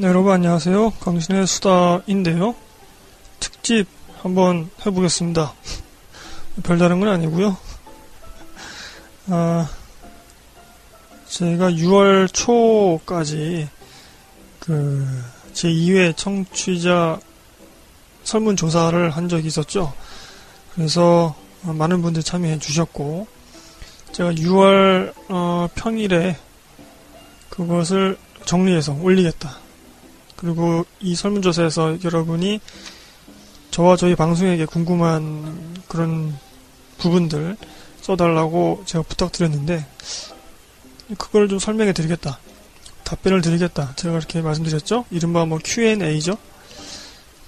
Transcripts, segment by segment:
네, 여러분 안녕하세요. 강신의 수다인데요. 특집 한번 해보겠습니다. 별다른 건 아니고요. 아, 제가 6월 초까지 그 제2회 청취자 설문조사를 한 적이 있었죠. 그래서 많은 분들 참여해 주셨고 제가 6월 어, 평일에 그것을 정리해서 올리겠다. 그리고 이 설문조사에서 여러분이 저와 저희 방송에게 궁금한 그런 부분들 써달라고 제가 부탁드렸는데 그걸 좀 설명해 드리겠다. 답변을 드리겠다. 제가 그렇게 말씀드렸죠? 이른바 뭐 Q&A죠?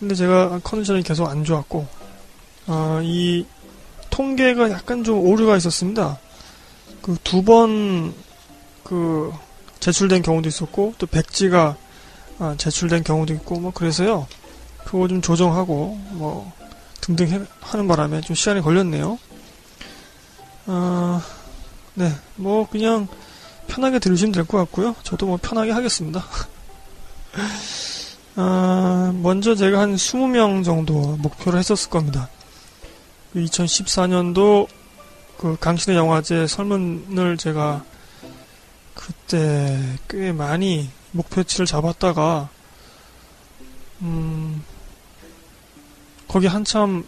근데 제가 컨디션이 계속 안 좋았고, 어, 이 통계가 약간 좀 오류가 있었습니다. 그 두 번, 그, 제출된 경우도 있었고, 또 백지가 아, 제출된 경우도 있고, 뭐, 그래서요. 그거 좀 조정하고, 뭐, 등등 해, 하는 바람에 좀 시간이 걸렸네요. 어, 네, 뭐, 그냥 편하게 들으시면 될 것 같고요. 저도 뭐 편하게 하겠습니다. 아, 먼저 제가 한 20명 정도 목표를 했었을 겁니다. 2014년도 그 강신의 영화제 설문을 제가 그때 꽤 많이 목표치를 잡았다가 음 거기 한참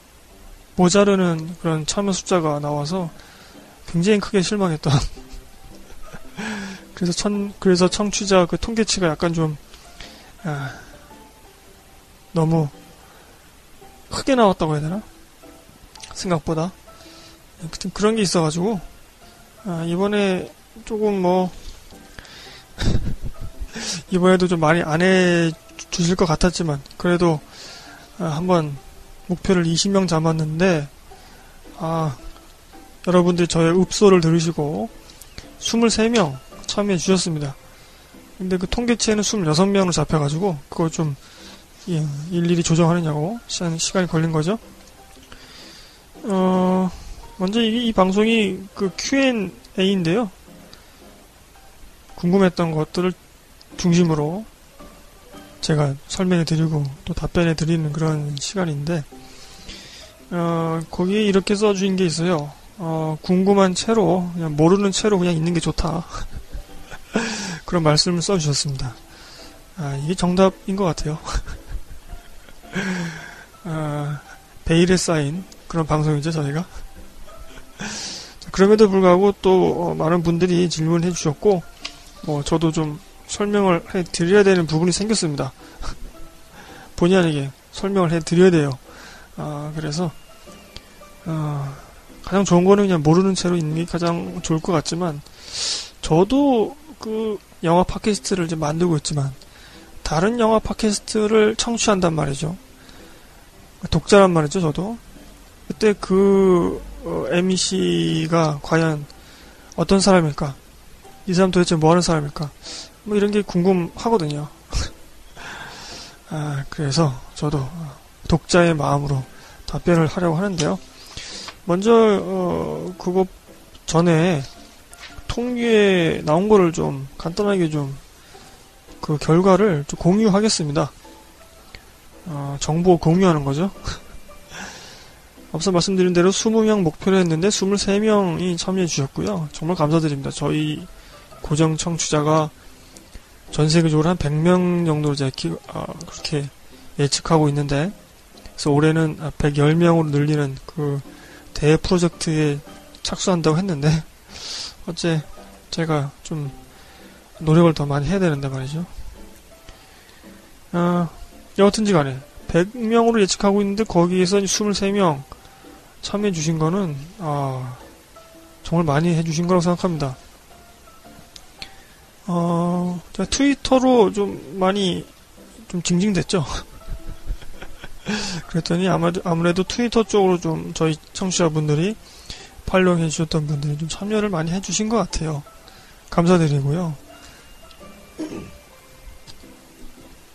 모자르는 그런 참여 숫자가 나와서 굉장히 크게 실망했던. 그래서 천 그래서 청취자 그 통계치가 약간 좀 아, 너무 크게 나왔다고 해야 되나? 생각보다. 그런 게 있어가지고 아, 이번에 조금 뭐 이번에도 좀 많이 안 해 주실 것 같았지만 그래도 아, 한번 목표를 20명 잡았는데 아 여러분들 저의 읍소를 들으시고 23명 참여해 주셨습니다. 근데 그 통계치에는 26명으로 잡혀가지고 그걸 좀 예, 일일이 조정하느냐고 시간, 시간이 걸린 거죠. 어, 먼저 이, 이 방송이 그 Q&A인데요. 궁금했던 것들을 중심으로 제가 설명해 드리고 또 답변해 드리는 그런 시간인데, 어, 거기에 이렇게 써주신 게 있어요. 어, 궁금한 채로, 그냥 모르는 채로 그냥 있는 게 좋다. 그런 말씀을 써주셨습니다. 아, 이게 정답인 것 같아요. 아, 베일에 쌓인 그런 방송이죠, 저희가. 그럼에도 불구하고 또 어, 많은 분들이 질문해 주셨고, 뭐 저도 좀 설명을 해 드려야 되는 부분이 생겼습니다. 본의 아니게 설명을 해 드려야 돼요. 아, 그래서 어, 가장 좋은 거는 그냥 모르는 채로 있는 게 가장 좋을 것 같지만 저도 그 영화 팟캐스트를 이제 만들고 있지만 다른 영화 팟캐스트를 청취한단 말이죠. 독자란 말이죠, 저도. 그때 그 어, MC가 과연 어떤 사람일까? 이 사람 도대체 뭐 하는 사람일까? 뭐 이런 게 궁금하거든요. 아, 그래서 저도 독자의 마음으로 답변을 하려고 하는데요. 먼저 어, 그거 전에 통계에 나온 거를 좀 간단하게 좀 그 결과를 좀 공유하겠습니다. 어, 정보 공유하는 거죠. 앞서 말씀드린 대로 20명 목표로 했는데 23명이 참여해 주셨고요. 정말 감사드립니다. 저희 고정 청취자가 전 세계적으로 한 100명 정도로 제가 기, 아, 그렇게 예측하고 있는데 그래서 올해는 110명으로 늘리는 그대 프로젝트에 착수한다고 했는데 어째 제가 좀 노력을 더 많이 해야 되는데 말이죠. 아, 여하튼지 간에 100명으로 예측하고 있는데 거기에서 23명 참여해 주신 거는 아, 정말 많이 해 주신 거라고 생각합니다. 어, 제가 트위터로 좀 많이 좀 징징댔죠. 그랬더니 아무래도, 아무래도 트위터 쪽으로 좀 저희 청취자분들이 팔로우 해주셨던 분들이 좀 참여를 많이 해주신 것 같아요. 감사드리고요.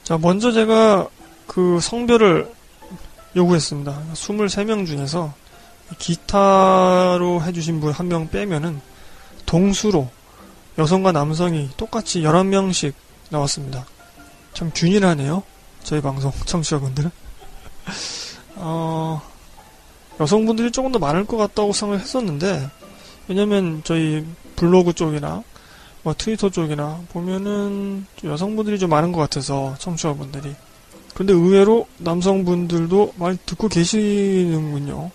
자, 먼저 제가 그 성별을 요구했습니다. 23명 중에서 기타로 해주신 분 한 명 빼면은 동수로 여성과 남성이 똑같이 11명씩 나왔습니다. 참 균일하네요. 저희 방송 청취자분들은. 어, 여성분들이 조금 더 많을 것 같다고 생각을 했었는데, 왜냐면 저희 블로그 쪽이나, 뭐 트위터 쪽이나 보면은 여성분들이 좀 많은 것 같아서, 청취자분들이. 근데 의외로 남성분들도 많이 듣고 계시는군요.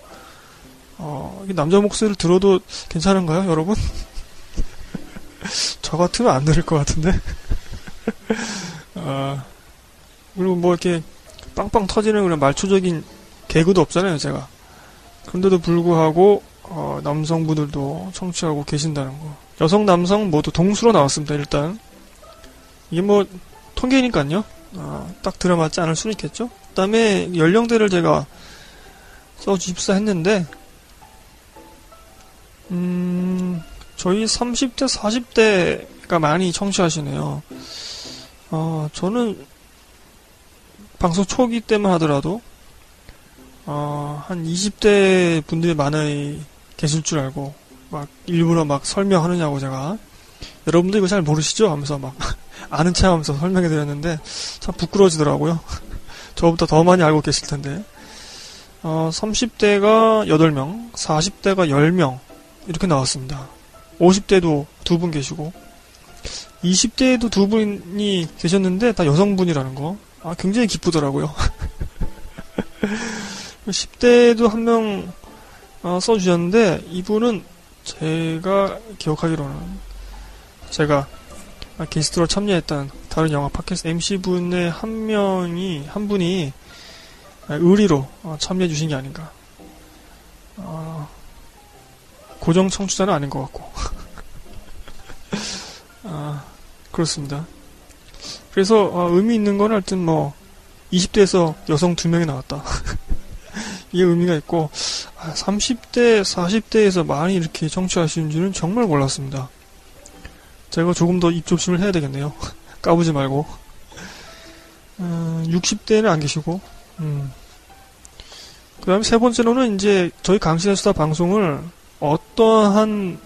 어, 남자 목소리를 들어도 괜찮은가요, 여러분? 저 같으면 안 들을 것 같은데. 어, 그리고 뭐 이렇게 빵빵 터지는 그런 말초적인 개그도 없잖아요, 제가. 그런데도 불구하고 어, 남성분들도 청취하고 계신다는 거. 여성, 남성 모두 동수로 나왔습니다, 일단. 이게 뭐 통계니까요. 어, 딱 들어맞지 않을 수는 있겠죠. 그 다음에 연령대를 제가 써주십사 했는데, 음, 저희 30대, 40대가 많이 청취하시네요. 어, 저는 방송 초기 때만 하더라도, 어, 한 20대 분들이 많이 계실 줄 알고, 막 일부러 막 설명하느냐고 제가, 여러분들 이거 잘 모르시죠? 하면서 막, 아는 체 하면서 설명해 드렸는데, 참 부끄러워지더라고요. 저보다 더 많이 알고 계실 텐데. 어, 30대가 8명, 40대가 10명, 이렇게 나왔습니다. 50대도 두 분 계시고, 20대에도 두 분이 계셨는데, 다 여성분이라는 거. 아, 굉장히 기쁘더라고요. 10대에도 한 명, 어, 써주셨는데, 이분은 제가 기억하기로는, 제가 게스트로 참여했던 다른 영화 팟캐스트 MC분의 한 명이, 한 분이 의리로 어, 참여해 주신 게 아닌가. 어, 고정 청취자는 아닌 것 같고. 아, 그렇습니다. 그래서 어, 의미 있는 건 하여튼 뭐 20대에서 여성 두 명이 나왔다. 이게 의미가 있고 30대, 아, 40대에서 많이 이렇게 청취하시는 줄은 정말 몰랐습니다. 제가 조금 더 입조심을 해야 되겠네요. 까부지 말고. 음, 60대는 안 계시고, 음. 그 다음에 세 번째로는 이제 저희 강신의 수다 방송을 어떠한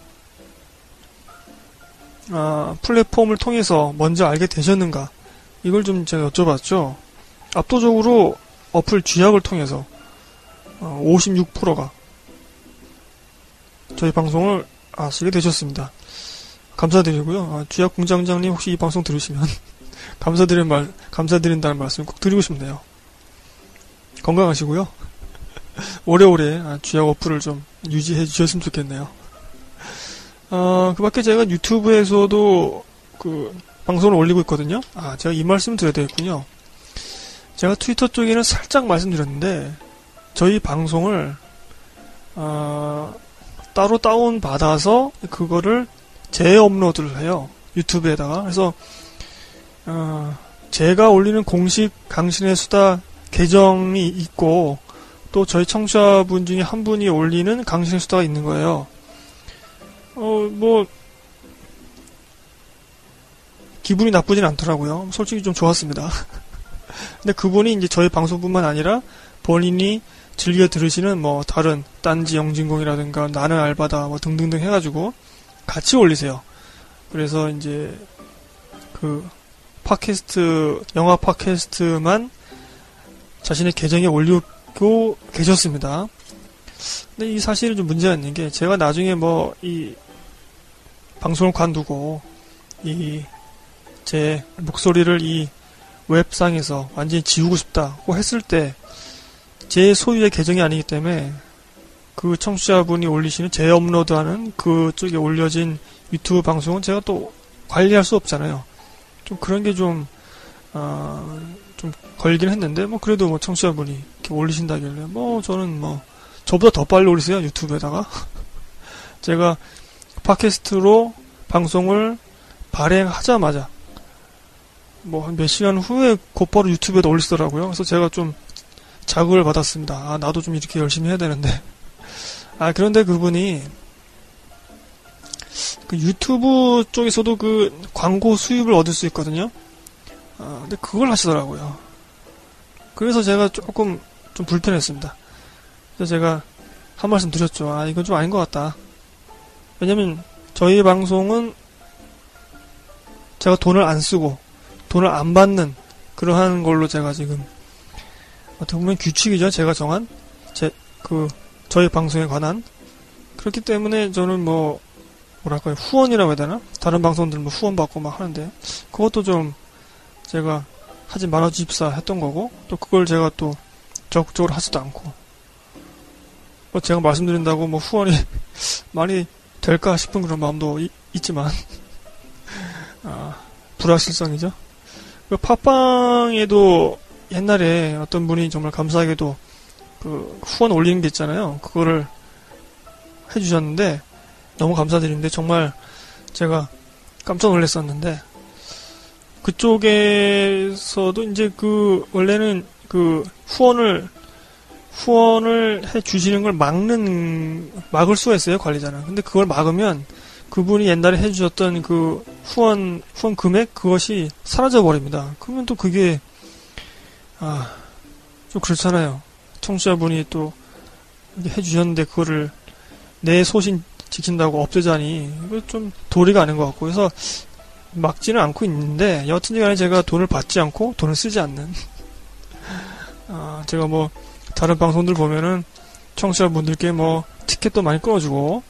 아, 플랫폼을 통해서 먼저 알게 되셨는가 이걸 좀 제가 여쭤봤죠. 압도적으로 어플 쥐약을 통해서 56%가 어, 저희 방송을 아시게 되셨습니다. 감사드리고요. 아, 쥐약 공장장님 혹시 이 방송 들으시면 감사드리는 말 감사드린다는 말씀 꼭 드리고 싶네요. 건강하시고요. 오래오래 아, 쥐약 어플을 좀 유지해 주셨으면 좋겠네요. 어, 그 밖에 제가 유튜브에서도 그 방송을 올리고 있거든요. 아, 제가 이 말씀 드려야 되겠군요. 제가 트위터 쪽에는 살짝 말씀드렸는데, 저희 방송을, 어, 따로 다운받아서 그거를 재업로드를 해요. 유튜브에다가. 그래서, 어, 제가 올리는 공식 강신의 수다 계정이 있고, 또 저희 청취자분 중에 한 분이 올리는 강신의 수다가 있는 거예요. 어, 뭐, 기분이 나쁘진 않더라고요. 솔직히 좀 좋았습니다. 근데 그분이 이제 저희 방송뿐만 아니라 본인이 즐겨 들으시는 뭐 다른 딴지 영진공이라든가 나는 알바다 뭐 등등등 해가지고 같이 올리세요. 그래서 이제 그 팟캐스트 영화 팟캐스트만 자신의 계정에 올리 고 계셨습니다. 근데 이 사실은 좀 문제가 있는 게 제가 나중에 뭐 이 방송을 관두고 이 제 목소리를 이 웹상에서 완전히 지우고 싶다고 했을 때 제 소유의 계정이 아니기 때문에 그 청취자분이 올리시는 재업로드하는 그쪽에 올려진 유튜브 방송은 제가 또 관리할 수 없잖아요. 좀 그런 게 좀, 어, 좀 걸긴 했는데, 뭐, 그래도 뭐 청취자분이 이렇게 올리신다길래, 뭐, 저는 뭐, 저보다 더 빨리 올리세요, 유튜브에다가. 제가 팟캐스트로 방송을 발행하자마자 뭐 한 몇 시간 후에 곧바로 유튜브에도 올리더라고요. 그래서 제가 좀 자극을 받았습니다. 아 나도 좀 이렇게 열심히 해야 되는데. 아 그런데 그분이 그 유튜브 쪽에서도 그 광고 수입을 얻을 수 있거든요. 아 근데 그걸 하시더라고요. 그래서 제가 조금 좀 불편했습니다. 그래서 제가 한 말씀 드렸죠. 아 이건 좀 아닌 것 같다. 왜냐면 저희 방송은 제가 돈을 안 쓰고 돈을 안 받는 그러한 걸로 제가 지금 어떻게 보면 규칙이죠. 제가 정한 제 그 저희 방송에 관한 그렇기 때문에 저는 뭐 뭐랄까요 후원이라고 해야 되나 다른 방송들 뭐 후원 받고 막 하는데 그것도 좀 제가 하지 말아 주십사 했던 거고 또 그걸 제가 또 적극적으로 하지도 않고 뭐 제가 말씀드린다고 뭐 후원이 많이 될까 싶은 그런 마음도 이, 있지만 아, 불확실성이죠. 그 팟빵에도 옛날에 어떤 분이 정말 감사하게도 그 후원 올리는 게 있잖아요. 그거를 해주셨는데 너무 감사드리는데 정말 제가 깜짝 놀랐었는데 그쪽에서도 이제 그 원래는 그 후원을 후원을 해 주시는 걸 막는 막을 수가 있어요 관리자는. 근데 그걸 막으면 그분이 옛날에 해주셨던 그 후원 후원 금액 그것이 사라져 버립니다. 그러면 또 그게 아 좀 그렇잖아요. 청취자분이 또 해주셨는데 그거를 내 소신 지킨다고 없애자니 이거 좀 도리가 아닌 것 같고 그래서 막지는 않고 있는데 여튼간에 제가 돈을 받지 않고 돈을 쓰지 않는 아 제가 뭐 다른 방송들 보면은 청취자분들께 뭐 티켓도 많이 끊어주고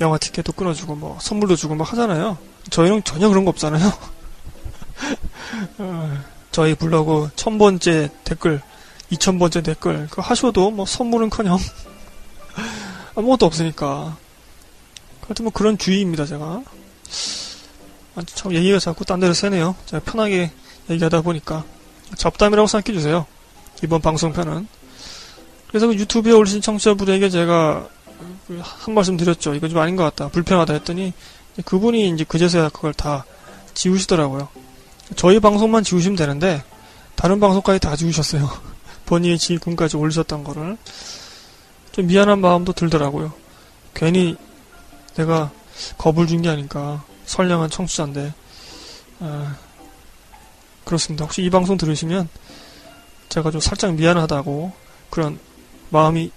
영화 티켓도 끊어주고 뭐 선물도 주고 막 하잖아요. 저희는 전혀 그런 거 없잖아요. 어, 저희 블로그 천 번째 댓글, 이천 번째 댓글 그거 하셔도 뭐 선물은커녕 아무것도 없으니까. 하여튼 뭐 그런 주의입니다 제가. 아, 참 얘기가 자꾸 딴 데로 새네요. 제가 편하게 얘기하다 보니까 잡담이라고 생각해 주세요. 이번 방송편은. 그래서 그 유튜브에 올리신 청취자분에게 제가 한 말씀 드렸죠. 이거 좀 아닌 것 같다. 불편하다 했더니 그분이 이제 그제서야 그걸 다 지우시더라고요. 저희 방송만 지우시면 되는데 다른 방송까지 다 지우셨어요. 본인의 지금까지 올리셨던 거를 좀 미안한 마음도 들더라고요. 괜히 내가 겁을 준 게 아닌가. 선량한 청취자인데 아, 그렇습니다. 혹시 이 방송 들으시면 제가 좀 살짝 미안하다고 그런 마음이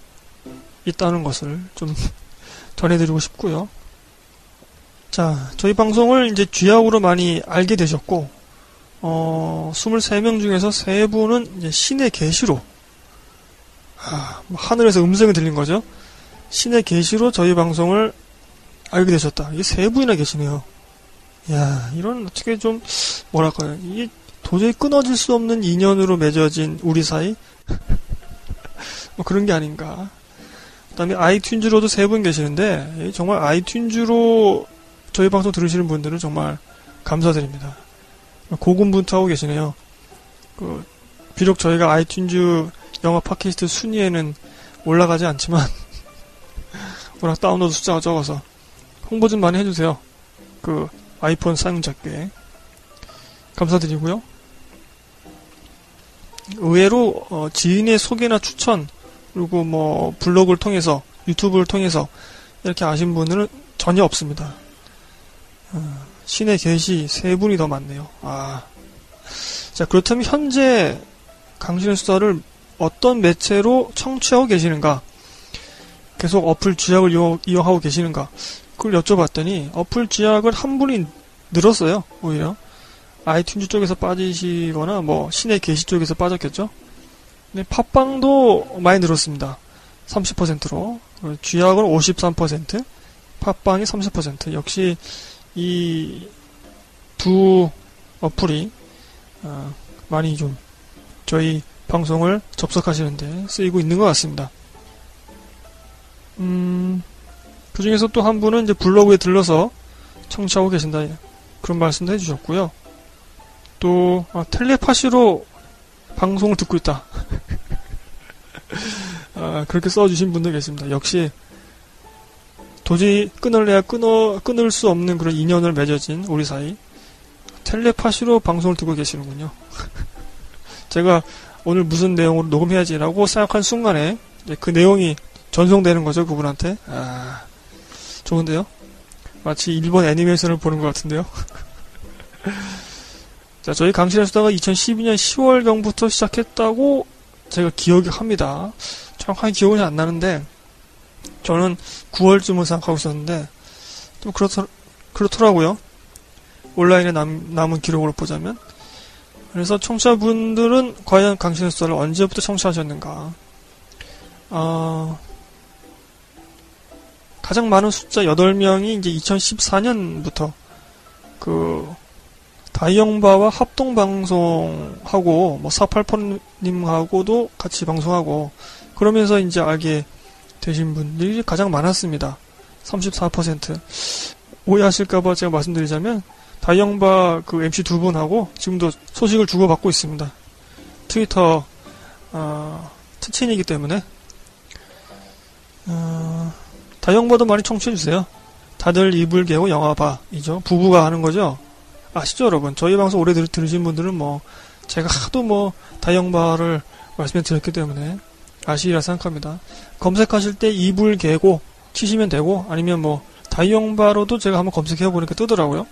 있다는 것을 좀 전해드리고 싶고요. 자, 저희 방송을 이제 쥐약으로 많이 알게 되셨고, 어, 23명 중에서 3분은 이제 신의 계시로, 아, 뭐 하늘에서 음성이 들린 거죠. 신의 계시로 저희 방송을 알게 되셨다. 이게 세 분이나 계시네요. 야, 이런 어떻게 좀 뭐랄까요? 이게 도저히 끊어질 수 없는 인연으로 맺어진 우리 사이 뭐 그런 게 아닌가. 그다음에 아이튠즈로도 세 분 계시는데 정말 아이튠즈로 저희 방송 들으시는 분들은 정말 감사드립니다. 고군분투하고 계시네요. 그 비록 저희가 아이튠즈 영화 팟캐스트 순위에는 올라가지 않지만 워낙 다운로드 숫자가 적어서 홍보 좀 많이 해주세요. 그 아이폰 사용자께 감사드리고요. 의외로 어, 지인의 소개나 추천 그리고 뭐 블로그를 통해서 유튜브를 통해서 이렇게 아신 분들은 전혀 없습니다. 어, 신의 계시 세 분이 더 많네요. 아, 자 그렇다면 현재 강신의 수다를 어떤 매체로 청취하고 계시는가? 계속 어플 쥐약을 이용, 이용 하고 계시는가? 그걸 여쭤봤더니 어플 쥐약을 한 분이 늘었어요. 오히려 아이튠즈 쪽에서 빠지시거나 뭐 신의 계시 쪽에서 빠졌겠죠. 네, 팟빵도 많이 늘었습니다. 30%로 쥐약은 53%, 팟빵이 30%. 역시 이 두 어플이 어, 많이 좀 저희 방송을 접속하시는데 쓰이고 있는 것 같습니다. 음, 그 중에서 또 한 분은 이제 블로그에 들러서 청취하고 계신다. 그런 말씀도 해주셨고요. 또, 아, 텔레파시로 방송을 듣고 있다. 아, 그렇게 써주신 분도 계십니다. 역시, 도저히 끊을래야 끊어, 끊을 수 없는 그런 인연을 맺어진 우리 사이. 텔레파시로 방송을 듣고 계시는군요. 제가 오늘 무슨 내용으로 녹음해야지라고 생각한 순간에 그 내용이 전송되는 거죠, 그분한테. 아, 좋은데요? 마치 일본 애니메이션을 보는 것 같은데요? 자, 저희 강신의 수다가 2012년 10월경부터 시작했다고 제가 기억이 합니다. 정확하게 기억은 안 나는데, 저는 9월쯤을 생각하고 있었는데, 또 그렇더, 그렇더라고요. 온라인에 남, 남은 기록으로 보자면. 그래서 청취자분들은 과연 강신의 수다를 언제부터 청취하셨는가? 어, 가장 많은 숫자 8명이 이제 2014년부터 그 다이영바와 합동 방송하고 뭐 사팔퍼님하고도 같이 방송하고 그러면서 이제 알게 되신 분들이 가장 많았습니다. 34%. 오해하실까봐 제가 말씀드리자면 다이영바 그 MC 두 분하고 지금도 소식을 주고받고 있습니다. 트위터 어, 특친이기 때문에 어, 다이영바도 많이 청취해주세요. 다들 이불 개고 영화 봐 이죠. 부부가 하는 거죠. 아시죠 여러분? 저희 방송 오래 들, 들으신 분들은 뭐 제가 하도 뭐 다이영바를 말씀해 드렸기 때문에 아시리라 생각합니다. 검색하실 때 이불 개고 치시면 되고 아니면 뭐 다이영바로도 제가 한번 검색해 보니까 뜨더라고요.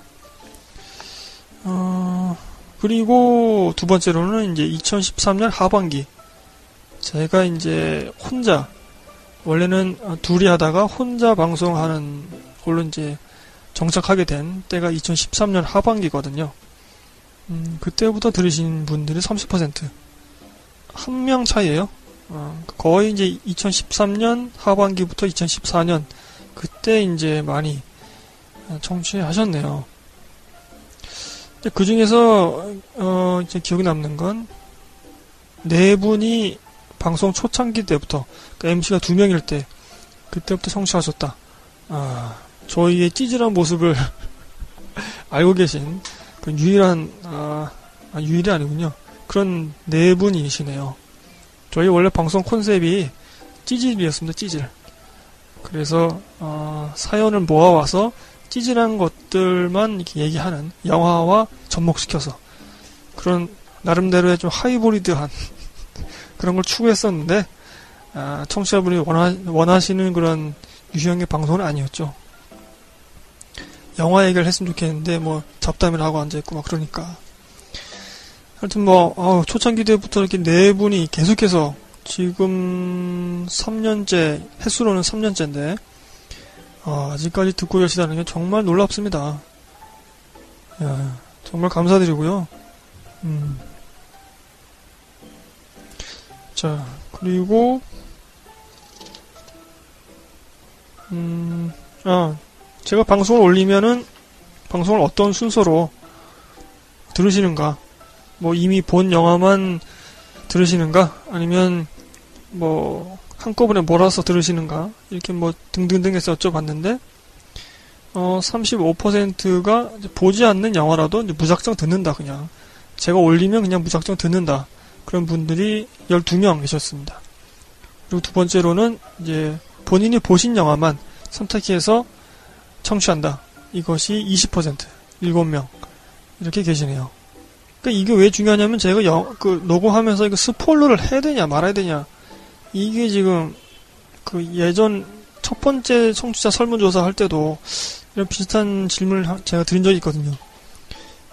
어, 그리고 두 번째로는 이제 2013년 하반기 제가 이제 혼자 원래는 둘이 하다가 혼자 방송하는 걸로 이제 정착하게 된 때가 2013년 하반기거든요. 음, 그때부터 들으신 분들이 30%. 한 명 차이에요. 어, 거의 이제 2013년 하반기부터 2014년 그때 이제 많이 청취하셨네요. 그 중에서 어 이제 기억에 남는 건 네 분이 방송 초창기 때부터 그 MC가 두 명일 때 그때부터 청취하셨다. 아 저희의 찌질한 모습을 알고 계신 그 유일한 아, 아 유일이 아니군요. 그런 네 분이시네요. 저희 원래 방송 컨셉이 찌질이었습니다. 찌질. 그래서 어, 사연을 모아와서 찌질한 것들만 이렇게 얘기하는 영화와 접목시켜서 그런 나름대로의 좀 하이브리드한 그런 걸 추구했었는데 아, 청취자분이 원하, 원하시는 그런 유형의 방송은 아니었죠. 영화 얘기를 했으면 좋겠는데 뭐 잡담을 하고 앉아있고 막 그러니까 하여튼 뭐 어, 초창기 때부터 이렇게 네 분이 계속해서 지금 3년째 횟수로는 3년째인데 어, 아직까지 듣고 계시다는 게 정말 놀랍습니다. 야, 정말 감사드리고요. 음. 자, 그리고, 음, 아, 제가 방송을 올리면은, 방송을 어떤 순서로 들으시는가, 뭐 이미 본 영화만 들으시는가, 아니면, 뭐, 한꺼번에 몰아서 들으시는가? 이렇게 뭐 등등등 해서 여쭤봤는데 어 35%가 보지 않는 영화라도 무작정 듣는다 그냥. 제가 올리면 그냥 무작정 듣는다. 그런 분들이 12명 계셨습니다. 그리고 두 번째로는 이제 본인이 보신 영화만 선택해서 청취한다. 이것이 20% 7명 이렇게 계시네요. 그러니까 이게 왜 중요하냐면 제가 영, 그 녹음하면서 이거 스포일러를 해야 되냐 말아야 되냐 이게 지금 그 예전 첫 번째 청취자 설문조사 할 때도 이런 비슷한 질문을 제가 드린 적이 있거든요.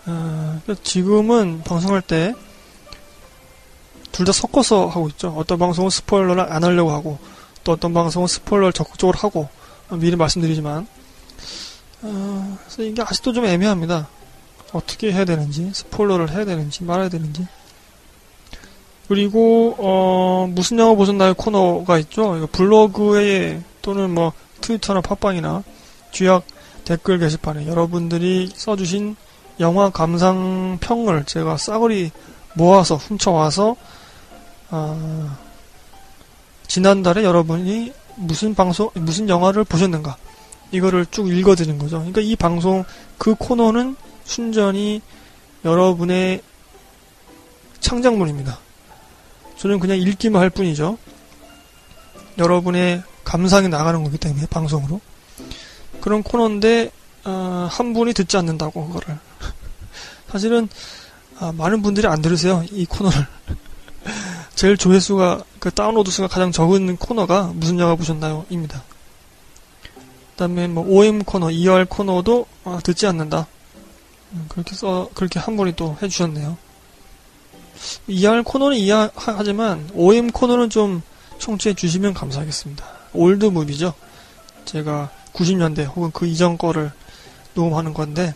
어, 지금은 방송할 때 둘 다 섞어서 하고 있죠. 어떤 방송은 스포일러를 안 하려고 하고 또 어떤 방송은 스포일러를 적극적으로 하고 미리 말씀드리지만 어, 그래서 이게 아직도 좀 애매합니다. 어떻게 해야 되는지 스포일러를 해야 되는지 말아야 되는지 그리고 어, 무슨 영화 보셨나요 코너가 있죠. 블로그에 또는 뭐 트위터나 팟빵이나 쥐약 댓글 게시판에 여러분들이 써주신 영화 감상 평을 제가 싸그리 모아서 훔쳐와서 어, 지난달에 여러분이 무슨 방송 무슨 영화를 보셨는가 이거를 쭉 읽어드린 거죠. 그러니까 이 방송 그 코너는 순전히 여러분의 창작물입니다. 저는 그냥 읽기만 할 뿐이죠. 여러분의 감상이 나가는 거기 때문에 방송으로 그런 코너인데 어, 한 분이 듣지 않는다고 그거를 사실은 아, 많은 분들이 안 들으세요 이 코너를 제일 조회수가 그 다운로드 수가 가장 적은 코너가 무슨 영화 보셨나요? 입니다. 그다음에 뭐 OM 코너, ER 코너도 아, 듣지 않는다. 음, 그렇게 써 그렇게 한 분이 또 해주셨네요. ER 코너는 이해하지만 OM 코너는 좀 청취해 주시면 감사하겠습니다. old movie죠. 제가 90년대 혹은 그 이전 거를 녹음하는 건데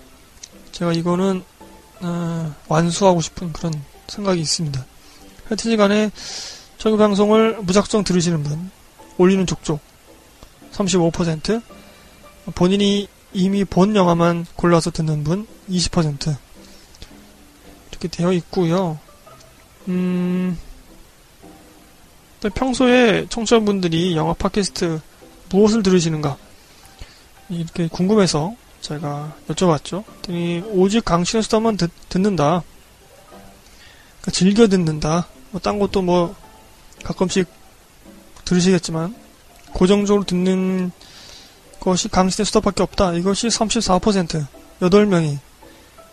제가 이거는 어, 완수하고 싶은 그런 생각이 있습니다. 하여튼 간에 저희 방송을 무작정 들으시는 분, 올리는 족족 35%, 본인이 이미 본 영화만 골라서 듣는 분 20% 이렇게 되어 있고요. 음, 평소에 청취자분들이 영화 팟캐스트 무엇을 들으시는가 이렇게 궁금해서 제가 여쭤봤죠. 오직 강신의 수다만 듣, 는다 그러니까 즐겨 듣는다. 뭐 딴 것도 뭐 가끔씩 들으시겠지만 고정적으로 듣는 것이 강신의 수다밖에 없다. 이것이 34% 8명이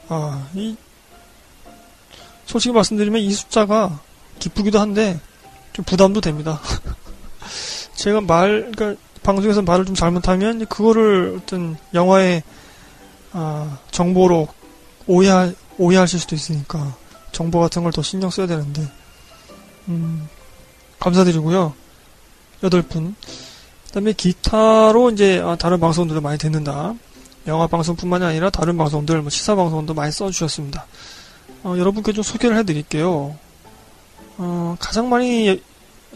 아, 이 솔직히 말씀드리면 이 숫자가 기쁘기도 한데 좀 부담도 됩니다. 제가 말, 그러니까 방송에서 말을 좀 잘못하면 그거를 어떤 영화의 아, 정보로 오해 오해하실 수도 있으니까 정보 같은 걸 더 신경 써야 되는데 음, 감사드리고요. 여덟 분. 그다음에 기타로 이제 아, 다른 방송들도 많이 듣는다. 영화 방송뿐만이 아니라 다른 방송들, 뭐 시사 방송도 많이 써주셨습니다. 어, 여러분께 좀 소개를 해드릴게요. 어, 가장 많이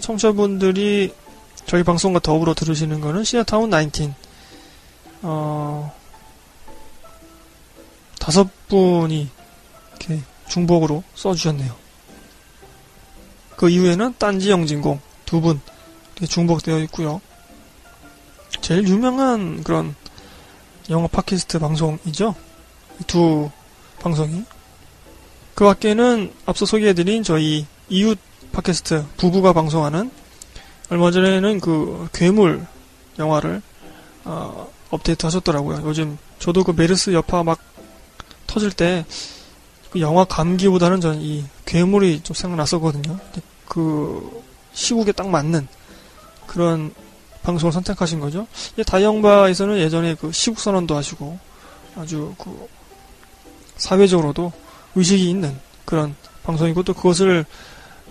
청취자분들이 저희 방송과 더불어 들으시는 거는 시아타운 19. 어, 다섯 분이 이렇게 중복으로 써주셨네요. 그 이후에는 딴지 영진공 두 분 중복되어 있고요. 제일 유명한 그런 영어 팟캐스트 방송이죠. 두 방송이. 그 밖에는 앞서 소개해드린 저희 이웃 팟캐스트 부부가 방송하는 얼마 전에는 그 괴물 영화를 어, 업데이트 하셨더라고요. 요즘 저도 그 메르스 여파 막 터질 때 그 영화 감기보다는 전이 괴물이 좀 생각났었거든요. 그 시국에 딱 맞는 그런 방송을 선택하신 거죠. 다이영바에서는 예전에 그 시국 선언도 하시고 아주 그 사회적으로도 의식이 있는 그런 방송이고 또 그것을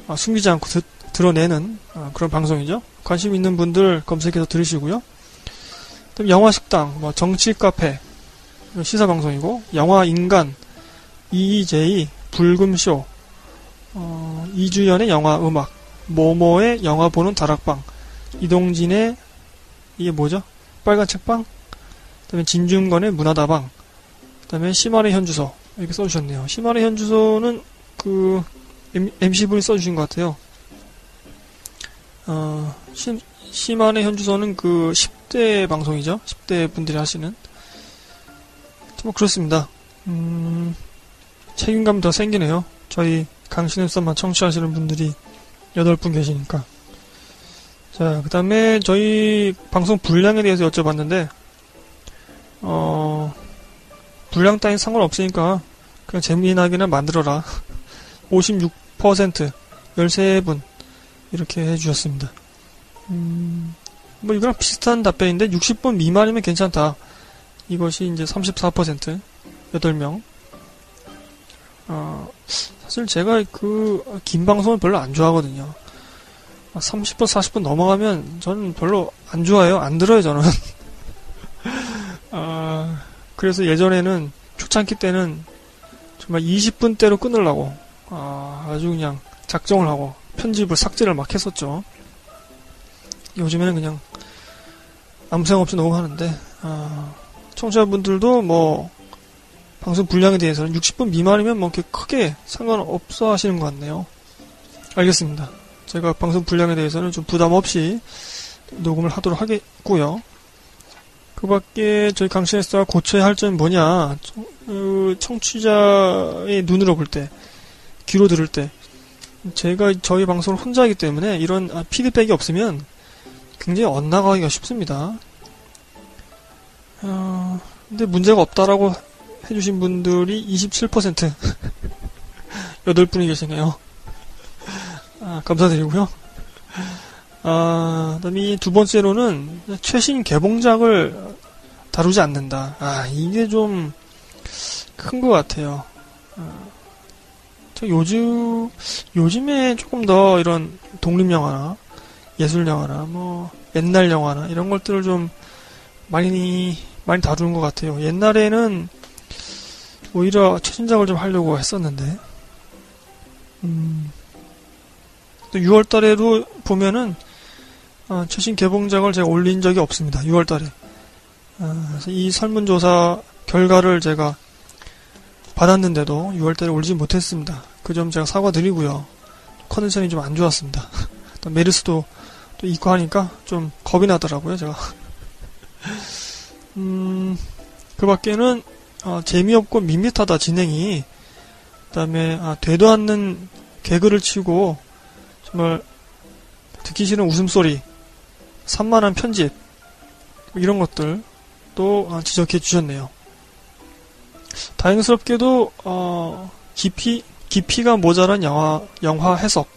아, 숨기지 않고 드, 드러내는 아, 그런 방송이죠. 관심 있는 분들 검색해서 들으시고요. 영화 식당, 뭐 정치 카페 시사 방송이고 영화 인간 EJ 불금쇼 어, 이주연의 영화 음악 모모의 영화 보는 다락방 이동진의 이게 뭐죠? 빨간 책방 그다음에 진중건의 문화다방 그다음에 시마의 현주소 이렇게 써주셨네요. 시마의 현주소는 그 MC분이 써주신 것 같아요. 어, 시, 시만의 현주소는 그 10대 방송이죠. 10대 분들이 하시는. 뭐 그렇습니다. 음, 책임감이 더 생기네요. 저희 강신의 수만 청취하시는 분들이 8분 계시니까. 자, 그 다음에 저희 방송 분량에 대해서 여쭤봤는데, 어, 분량 따윈 상관없으니까 그냥 재미나게는 만들어라. 56% 13분 이렇게 해주셨습니다. 음, 뭐 이거랑 비슷한 답변인데 60분 미만이면 괜찮다. 이것이 이제 34% 8명. 어, 사실 제가 그 긴 방송을 별로 안 좋아하거든요. 30분, 40분 넘어가면 저는 별로 안 좋아해요. 안 들어요, 저는. 아, 그래서 예전에는 초창기 때는 정말 20분대로 끊으려고 아, 아주 그냥 작정을 하고 편집을 삭제를 막 했었죠. 요즘에는 그냥 아무 생각 없이 녹음하는데 아, 청취자분들도 뭐 방송 분량에 대해서는 60분 미만이면 뭐 이렇게 크게 상관없어 하시는 것 같네요. 알겠습니다. 제가 방송 분량에 대해서는 좀 부담 없이 녹음을 하도록 하겠고요. 그 밖에 저희 강신에서 고쳐야 할 점은 뭐냐. 그 청취자의 눈으로 볼 때, 귀로 들을 때, 제가 저희 방송을 혼자 하기 때문에 이런 아, 피드백이 없으면 굉장히 엇나가기가 쉽습니다. 어, 근데 문제가 없다라고 해주신 분들이 27% 8분이 계시네요. 아, 감사드리고요. 아, 그 다음에 두 번째로는 최신 개봉작을 다루지 않는다. 아, 이게 좀 큰 것 같아요. 아, 저 요즘, 요즘에 조금 더 이런 독립 영화나 예술 영화나 뭐 옛날 영화나 이런 것들을 좀 많이, 많이 다루는 것 같아요. 옛날에는 오히려 최신작을 좀 하려고 했었는데, 음, 또 6월 달에도 보면은, 아, 최신 개봉작을 제가 올린 적이 없습니다. 6월 달에. 아, 그래서 이 설문조사 결과를 제가 받았는데도 6월 달에 올리지 못했습니다. 그 점 제가 사과드리고요. 컨디션이 좀 안 좋았습니다. 또 메르스도 또 있고 하니까 좀 겁이 나더라고요, 제가. 음, 그 밖에는 어, 재미없고 밋밋하다 진행이 그다음에 아, 되도 않는 개그를 치고 정말 듣기 싫은 웃음소리 산만한 편집 뭐 이런 것들 또 아, 지적해 주셨네요. 다행스럽게도 어, 깊이 깊이가 모자란 영화 영화 해석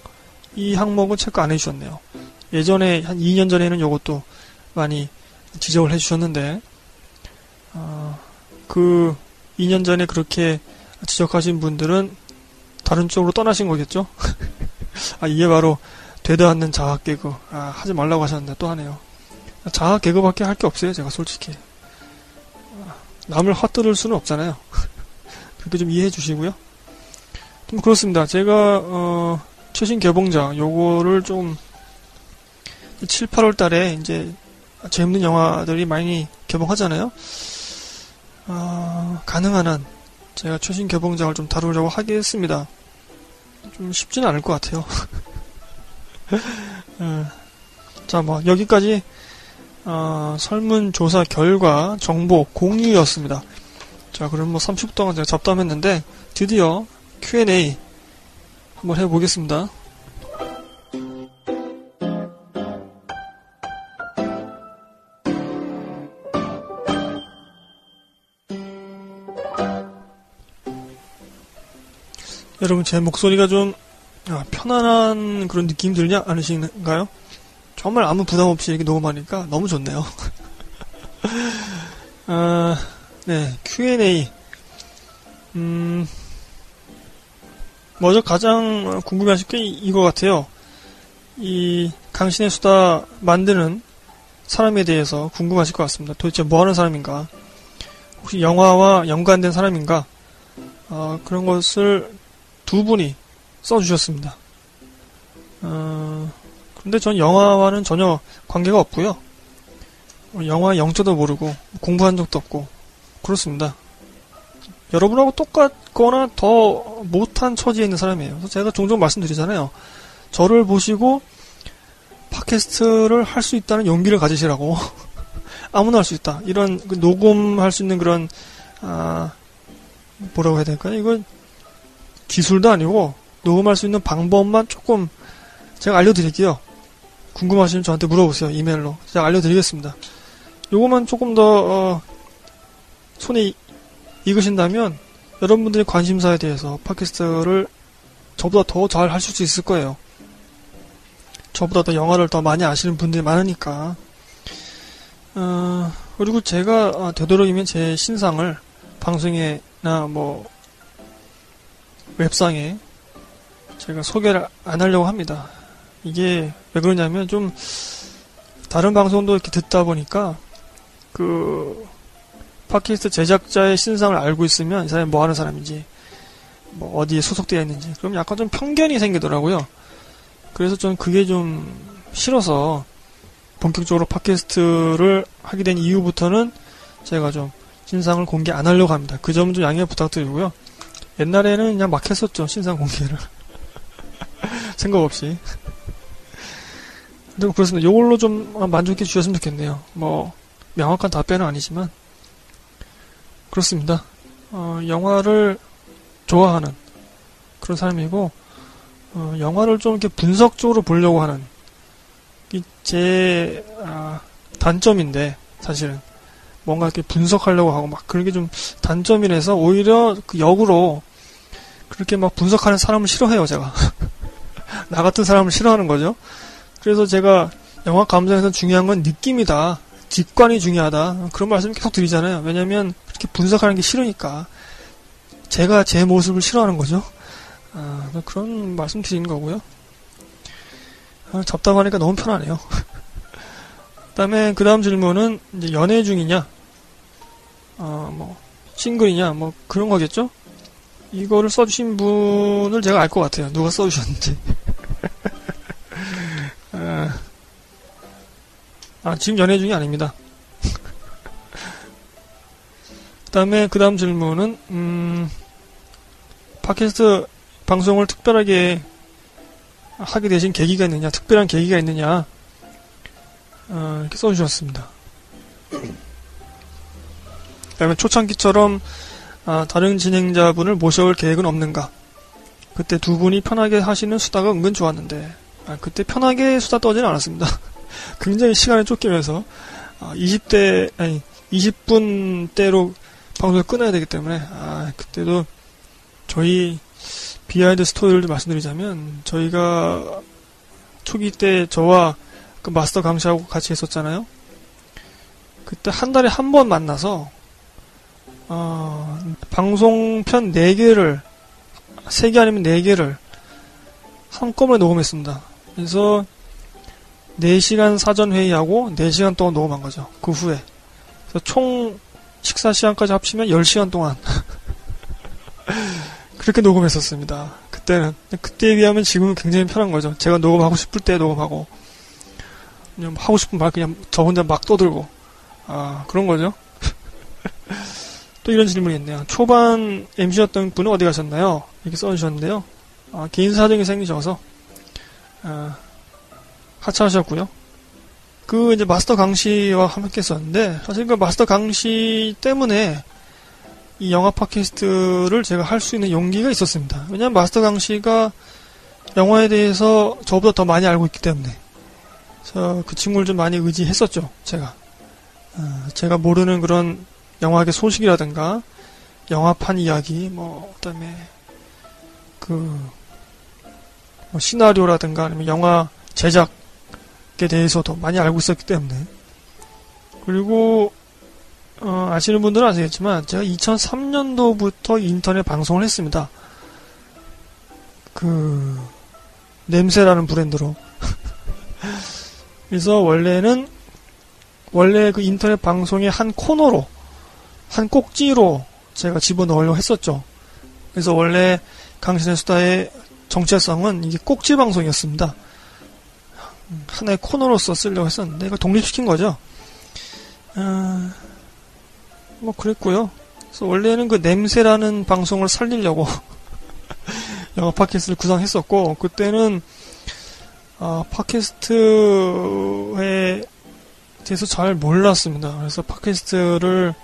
이 항목은 체크 안 해주셨네요. 예전에 한 2년 전에는 이것도 많이 지적을 해주셨는데 어, 그 2년 전에 그렇게 지적하신 분들은 다른 쪽으로 떠나신 거겠죠? 아, 이게 바로 되도 않는 자학 개그. 아, 하지 말라고 하셨는데 또 하네요. 자학 개그밖에 할 게 없어요, 제가 솔직히. 아, 남을 헛들을 수는 없잖아요. 그렇게 좀 이해해 주시고요. 좀 그렇습니다. 제가, 어, 최신 개봉작, 요거를 좀, 7, 8월 달에 이제 재밌는 영화들이 많이 개봉하잖아요. 어, 가능한 한 제가 최신 개봉작을 좀 다루려고 하겠습니다. 좀 쉽지는 않을 것 같아요. 어, 자, 뭐 여기까지 어, 설문조사 결과 정보 공유였습니다. 자, 그럼 뭐 30분 동안 제가 잡담했는데 드디어 Q&A 한번 해보겠습니다. 여러분 제 목소리가 좀 아, 편안한 그런 느낌 들지 않으신가요? 정말 아무 부담 없이 이렇게 녹음하니까 너무 좋네요. 아, 네, Q&A. 음, 먼저 가장 궁금해하실 게 이거 같아요. 이 강신의 수다 만드는 사람에 대해서 궁금하실 것 같습니다. 도대체 뭐 하는 사람인가? 혹시 영화와 연관된 사람인가? 어, 그런 것을 두 분이 써주셨습니다. 어, 근데 전 영화와는 전혀 관계가 없고요. 영화 영조도 모르고 공부한 적도 없고 그렇습니다. 여러분하고 똑같거나 더 못한 처지에 있는 사람이에요. 그래서 제가 종종 말씀드리잖아요. 저를 보시고 팟캐스트를 할 수 있다는 용기를 가지시라고 아무나 할 수 있다. 이런 그 녹음할 수 있는 그런 아 뭐라고 해야 될까요? 이건 기술도 아니고 녹음할 수 있는 방법만 조금 제가 알려드릴게요. 궁금하시면 저한테 물어보세요. 이메일로. 제가 알려드리겠습니다. 요거만 조금 더 어, 손에 익으신다면 여러분들의 관심사에 대해서 팟캐스트를 저보다 더 잘 하실 수 있을 거예요. 저보다 더 영화를 더 많이 아시는 분들이 많으니까. 어, 그리고 제가 어, 되도록이면 제 신상을 방송에나 뭐 웹상에 제가 소개를 안 하려고 합니다. 이게 왜 그러냐면 좀 다른 방송도 이렇게 듣다 보니까 그 팟캐스트 제작자의 신상을 알고 있으면 이 사람이 뭐 하는 사람인지 뭐 어디에 소속되어 있는지 그럼 약간 좀 편견이 생기더라고요. 그래서 좀 그게 좀 싫어서 본격적으로 팟캐스트를 하게 된 이후부터는 제가 좀 신상을 공개 안 하려고 합니다. 그좀 양해 부탁드리고요. 옛날에는 그냥 막 했었죠. 신상 공개를. 생각 없이. 근데 그렇습니다. 이걸로 좀 만족해 주셨으면 좋겠네요. 뭐, 명확한 답변은 아니지만. 그렇습니다. 어, 영화를 좋아하는 그런 사람이고, 어, 영화를 좀 이렇게 분석적으로 보려고 하는, 제, 아, 단점인데, 사실은. 뭔가 이렇게 분석하려고 하고 막 그런 게 좀 단점이라서 오히려 그 역으로 그렇게 막 분석하는 사람을 싫어해요, 제가. 나 같은 사람을 싫어하는 거죠. 그래서 제가 영화 감상에서 중요한 건 느낌이다. 직관이 중요하다. 그런 말씀 계속 드리잖아요. 왜냐면 그렇게 분석하는 게 싫으니까. 제가 제 모습을 싫어하는 거죠. 아, 그런 말씀 드리는 거고요. 아, 잡담하니까 너무 편하네요. 그 다음에 그 다음 질문은 이제 연애 중이냐? 어, 뭐, 싱글이냐, 뭐 그런 거겠죠? 이거를 써주신 분을 제가 알 것 같아요. 누가 써주셨는지. 아, 아, 지금 연애 중이 아닙니다. 그 다음에, 그 다음 질문은, 음, 팟캐스트 방송을 특별하게 하게 되신 계기가 있느냐, 특별한 계기가 있느냐, 어, 이렇게 써주셨습니다. 그 다음에 초창기처럼 아, 다른 진행자분을 모셔올 계획은 없는가? 그때 두 분이 편하게 하시는 수다가 은근 좋았는데, 아, 그때 편하게 수다 떨지는 않았습니다. 굉장히 시간에 쫓기면서, 아, 20대, 아니, 20분대로 방송을 끊어야 되기 때문에, 아, 그때도 저희 behind story를 말씀드리자면, 저희가 초기 때 저와 그 마스터 강시하고 같이 했었잖아요. 그때 한 달에 한 번 만나서 어, 방송편 4개를 3개 아니면 4개를 한꺼번에 녹음했습니다. 그래서 4시간 사전 회의하고 4시간 동안 녹음한 거죠. 그 후에. 총 식사 시간까지 합치면 10시간 동안 그렇게 녹음했었습니다. 그때는 그때에 비하면 지금은 굉장히 편한 거죠. 제가 녹음하고 싶을 때 녹음하고 그냥 하고 싶은 말 그냥 저 혼자 막 떠들고 아 그런 거죠. 또 이런 질문이 있네요. 초반 MC였던 분은 어디 가셨나요? 이렇게 써주셨는데요. 아, 개인 사정이 생기셔서 아, 하차하셨고요. 그 이제 마스터 강씨와 함께 했었는데 사실 그 마스터 강씨 때문에 이 영화 팟캐스트를 제가 할 수 있는 용기가 있었습니다. 왜냐하면 마스터 강씨가 영화에 대해서 저보다 더 많이 알고 있기 때문에 그래서 그 친구를 좀 많이 의지했었죠. 제가 어, 제가 모르는 그런 영화계 소식이라든가 영화판 이야기 뭐 그다음에 그 뭐 시나리오라든가 아니면 영화 제작에 대해서도 많이 알고 있었기 때문에 그리고 어, 아시는 분들은 아시겠지만 제가 2003년도부터 인터넷 방송을 했습니다. 그 냄새라는 브랜드로 그래서 원래는 원래 그 인터넷 방송의 한 코너로 한 꼭지로 제가 집어넣으려고 했었죠. 그래서 원래 강신의 수다의 정체성은 이게 꼭지 방송이었습니다. 하나의 코너로서 쓰려고 했었는데 이거 독립시킨 거죠. 아, 뭐 그랬고요. 그래서 원래는 그 냄새라는 방송을 살리려고 영화 팟캐스트를 구상했었고 그때는 아, 팟캐스트에 대해서 잘 몰랐습니다. 그래서 팟캐스트를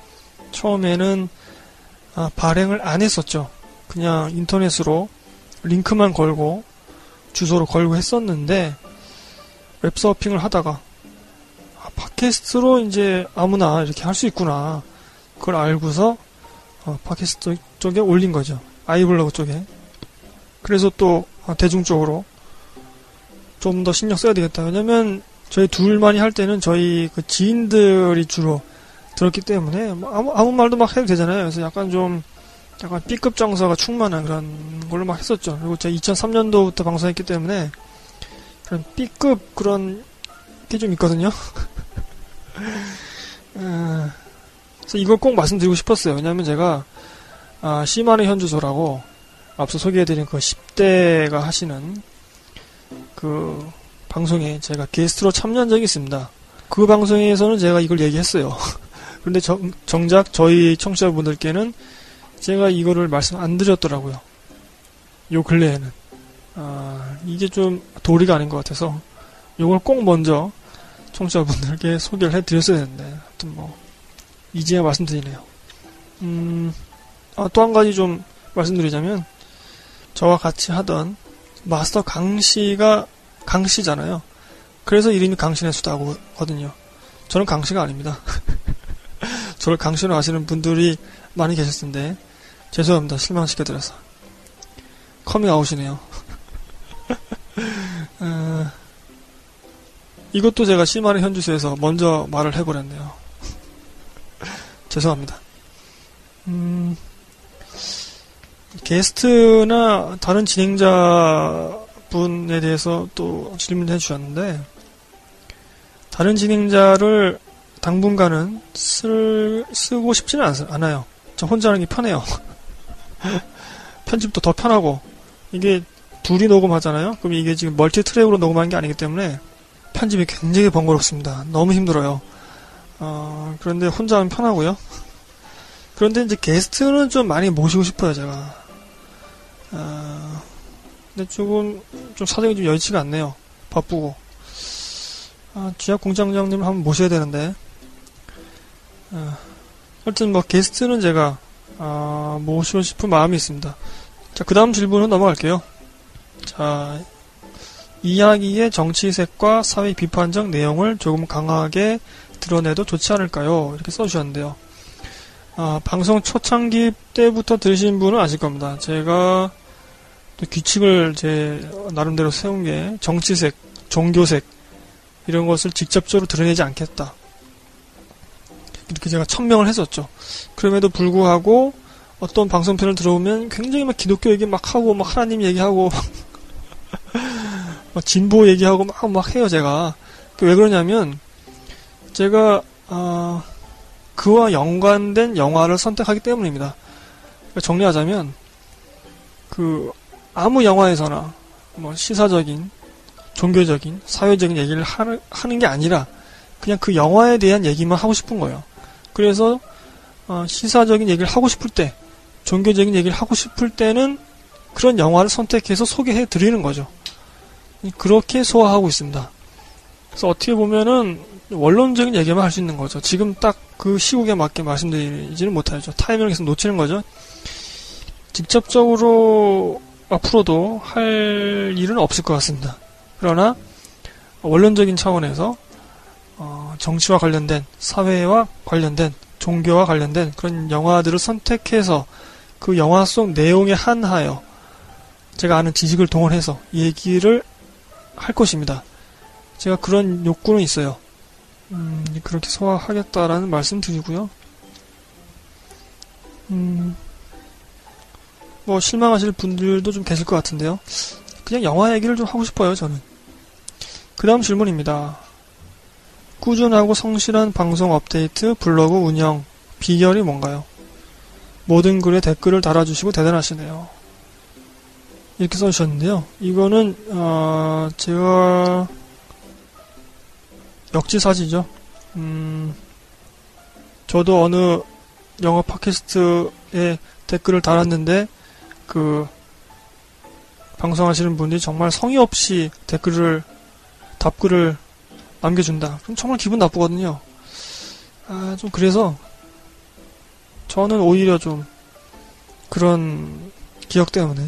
처음에는 아, 발행을 안 했었죠. 그냥 인터넷으로 링크만 걸고 주소로 걸고 했었는데 웹서핑을 하다가 아, 팟캐스트로 이제 아무나 이렇게 할 수 있구나. 그걸 알고서 어, 팟캐스트 쪽에 올린 거죠. 아이블로그 쪽에. 그래서 또 아, 대중적으로 좀 더 신경 써야 되겠다. 왜냐면 저희 둘만이 할 때는 저희 그 지인들이 주로 들었기 때문에 뭐 아무, 아무 말도 막 해도 되잖아요. 그래서 약간 좀 약간 B급 정서가 충만한 그런 걸로 막 했었죠. 그리고 제가 2003년도부터 방송했기 때문에 그런 B급 그런 게 좀 있거든요. 어, 그래서 이걸 꼭 말씀드리고 싶었어요. 왜냐하면 제가 아, 시만의 현주소라고 앞서 소개해드린 그 10대가 하시는 그 방송에 제가 게스트로 참여한 적이 있습니다. 그 방송에서는 제가 이걸 얘기했어요. 그런데 정, 정작 저희 청취자분들께는 제가 이거를 말씀 안 드렸더라고요. 요 근래에는. 아, 이게 좀 도리가 아닌 것 같아서 이걸 꼭 먼저 청취자분들께 소개를 해드렸어야 되는데 하여튼 뭐 이제야 말씀드리네요. 음, 아, 또 한 가지 좀 말씀드리자면 저와 같이 하던 마스터 강 씨가 강 씨잖아요. 그래서 이름이 강신의 수다거든요. 저는 강 씨가 아닙니다. 저를 강신으로 아시는 분들이 많이 계실 텐데 죄송합니다. 실망시켜드려서. 커밍아웃이네요. 어, 이것도 제가 시마의 현주소에서 먼저 말을 해버렸네요. 죄송합니다. 음, 게스트나 다른 진행자 분에 대해서 또 질문해 주셨는데, 다른 진행자를 당분간은 쓸, 쓰고 싶지는 않, 아요 저 혼자 하는 게 편해요. 편집도 더 편하고 이게 둘이 녹음하잖아요. 그럼 이게 지금 multi track으로 녹음한 게 아니기 때문에 편집이 굉장히 번거롭습니다. 너무 힘들어요. 어, 그런데 혼자 하면 편하고요. 그런데 이제 게스트는 좀 많이 모시고 싶어요, 제가. 어, 근데 조금 좀 사정이 좀 여의치가 않네요. 바쁘고. 아, 쥐약 공장장님을 한번 모셔야 되는데. 어, 하여튼 뭐 게스트는 제가 아, 모시고 싶은 마음이 있습니다. 자, 그 다음 질문은 넘어갈게요. 자, 이야기의 정치색과 사회 비판적 내용을 조금 강하게 드러내도 좋지 않을까요? 이렇게 써주셨는데요. 아, 방송 초창기 때부터 들으신 분은 아실 겁니다. 제가 규칙을 제 나름대로 세운 게 정치색, 종교색, 이런 것을 직접적으로 드러내지 않겠다. 이렇게 제가 천명을 했었죠. 그럼에도 불구하고 어떤 방송편을 들어오면 굉장히 막 기독교 얘기 막 하고 막 하나님 얘기하고 막 진보 얘기하고 막 막 해요 제가 왜 그러냐면 제가 어, 그와 연관된 영화를 선택하기 때문입니다. 그러니까 정리하자면 그 아무 영화에서나 뭐 시사적인 종교적인 사회적인 얘기를 하는 게 아니라 그냥 그 영화에 대한 얘기만 하고 싶은 거예요. 그래서 어, 시사적인 얘기를 하고 싶을 때, 종교적인 얘기를 하고 싶을 때는 그런 영화를 선택해서 소개해 드리는 거죠. 그렇게 소화하고 있습니다. 그래서 어떻게 보면은 원론적인 얘기만 할 수 있는 거죠. 지금 딱 그 시국에 맞게 말씀드리지는 못하죠. 타이밍을 계속 놓치는 거죠. 직접적으로 앞으로도 할 일은 없을 것 같습니다. 그러나 원론적인 차원에서 어, 정치와 관련된 사회와 관련된 종교와 관련된 그런 영화들을 선택해서 그 영화 속 내용에 한하여 제가 아는 지식을 동원해서 얘기를 할 것입니다. 제가 그런 욕구는 있어요. 음, 그렇게 소화하겠다라는 말씀 드리고요. 음, 뭐 실망하실 분들도 좀 계실 것 같은데요. 그냥 영화 얘기를 좀 하고 싶어요, 저는. 그 다음 질문입니다. 꾸준하고 성실한 방송 업데이트, 블로그 운영, 비결이 뭔가요? 모든 글에 댓글을 달아주시고 대단하시네요. 이렇게 써주셨는데요. 이거는, 어, 제가, 역지사지죠. 음, 저도 어느 영어 팟캐스트에 댓글을 달았는데, 그, 방송하시는 분이 정말 성의 없이 댓글을, 답글을 남겨준다. 그럼 정말 기분 나쁘거든요. 아, 좀 그래서 저는 오히려 좀 그런 기억 때문에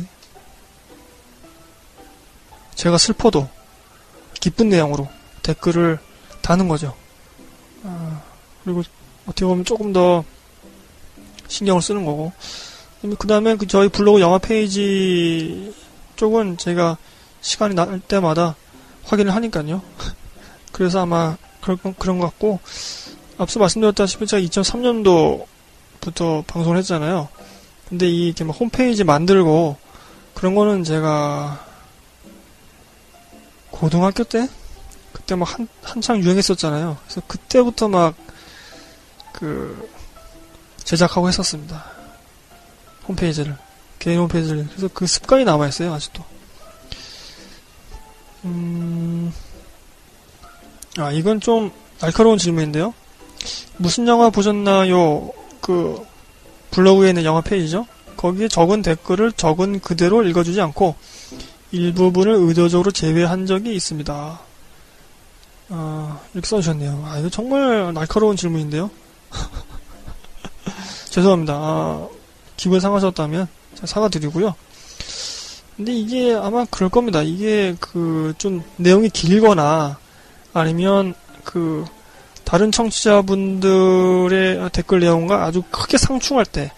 제가 슬퍼도 기쁜 내용으로 댓글을 다는 거죠. 아, 그리고 어떻게 보면 조금 더 신경을 쓰는 거고. 그 다음에 그 저희 블로그 영화 페이지 쪽은 제가 시간이 날 때마다 확인을 하니까요. 그래서 아마 그런, 그런 것 같고, 앞서 말씀드렸다시피 제가 2003년도부터 방송을 했잖아요. 근데 이 이렇게 막 홈페이지 만들고 그런 거는 제가 고등학교 때 그때 막 한, 한창 유행했었잖아요. 그래서 그때부터 막 그 제작하고 했었습니다. 홈페이지를 개인 홈페이지를 그래서 그 습관이 남아 있어요 아직도. 음. 아, 이건 좀 날카로운 질문인데요. 무슨 영화 보셨나요? 그 블로그에 있는 영화 페이지죠. 거기에 적은 댓글을 적은 그대로 읽어주지 않고 일부분을 의도적으로 제외한 적이 있습니다. 아, 이렇게 써주셨네요. 아, 이거 정말 날카로운 질문인데요. 죄송합니다. 아, 기분 상하셨다면 사과드리고요. 근데 이게 아마 그럴 겁니다. 이게 그 좀 내용이 길거나 아니면 그 다른 청취자분들의 댓글 내용과 아주 크게 상충할 때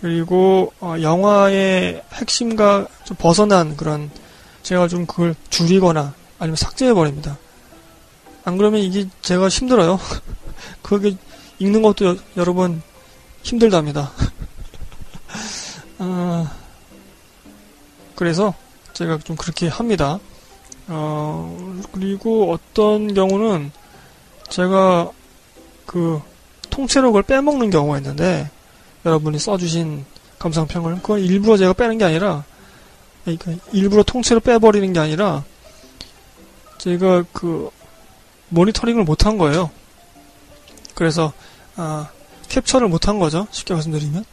그리고 어, 영화의 핵심과 좀 벗어난 그런 제가 좀 그걸 줄이거나 아니면 삭제해 버립니다. 안 그러면 이게 제가 힘들어요. 그게 읽는 것도 여, 여러분 힘들답니다. 아, 그래서 제가 좀 그렇게 합니다. 어, 그리고 어떤 경우는 제가 그 통째로 그걸 빼먹는 경우가 있는데 여러분이 써주신 감상평을 그건 일부러 제가 빼는 게 아니라 그러니까 일부러 통째로 빼버리는 게 아니라 제가 그 모니터링을 못한 거예요. 그래서 아, 캡처를 못한 거죠. 쉽게 말씀드리면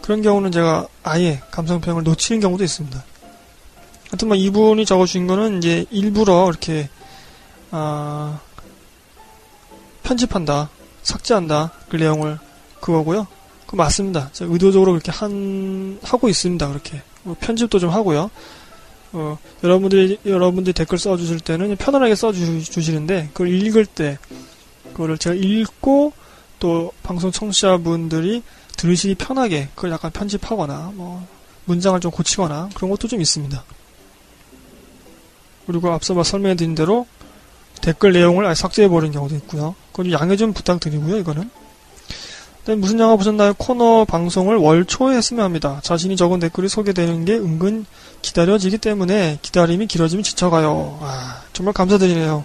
그런 경우는 제가 아예 감상평을 놓치는 경우도 있습니다. 하여튼 뭐 이분이 적어주신 거는 이제 일부러 이렇게 아, 편집한다, 삭제한다 그 내용을 그거고요. 그 맞습니다. 의도적으로 그렇게 한 하고 있습니다. 그렇게 뭐 편집도 좀 하고요. 어, 여러분들이 여러분들이 댓글 써주실 때는 편안하게 써주시는데 그걸 읽을 때 그거를 제가 읽고 또 방송 청취자분들이 들으시기 편하게 그걸 약간 편집하거나 뭐 문장을 좀 고치거나 그런 것도 좀 있습니다. 그리고 앞서 설명해드린 대로 댓글 내용을 아예 삭제해버리는 경우도 있고요. 그건 양해 좀 부탁드리고요, 이거는. 네, 무슨 영화 보셨나요? 코너 방송을 월 초에 했으면 합니다. 자신이 적은 댓글이 소개되는 게 은근 기다려지기 때문에 기다림이 길어지면 지쳐가요. 아, 정말 감사드리네요.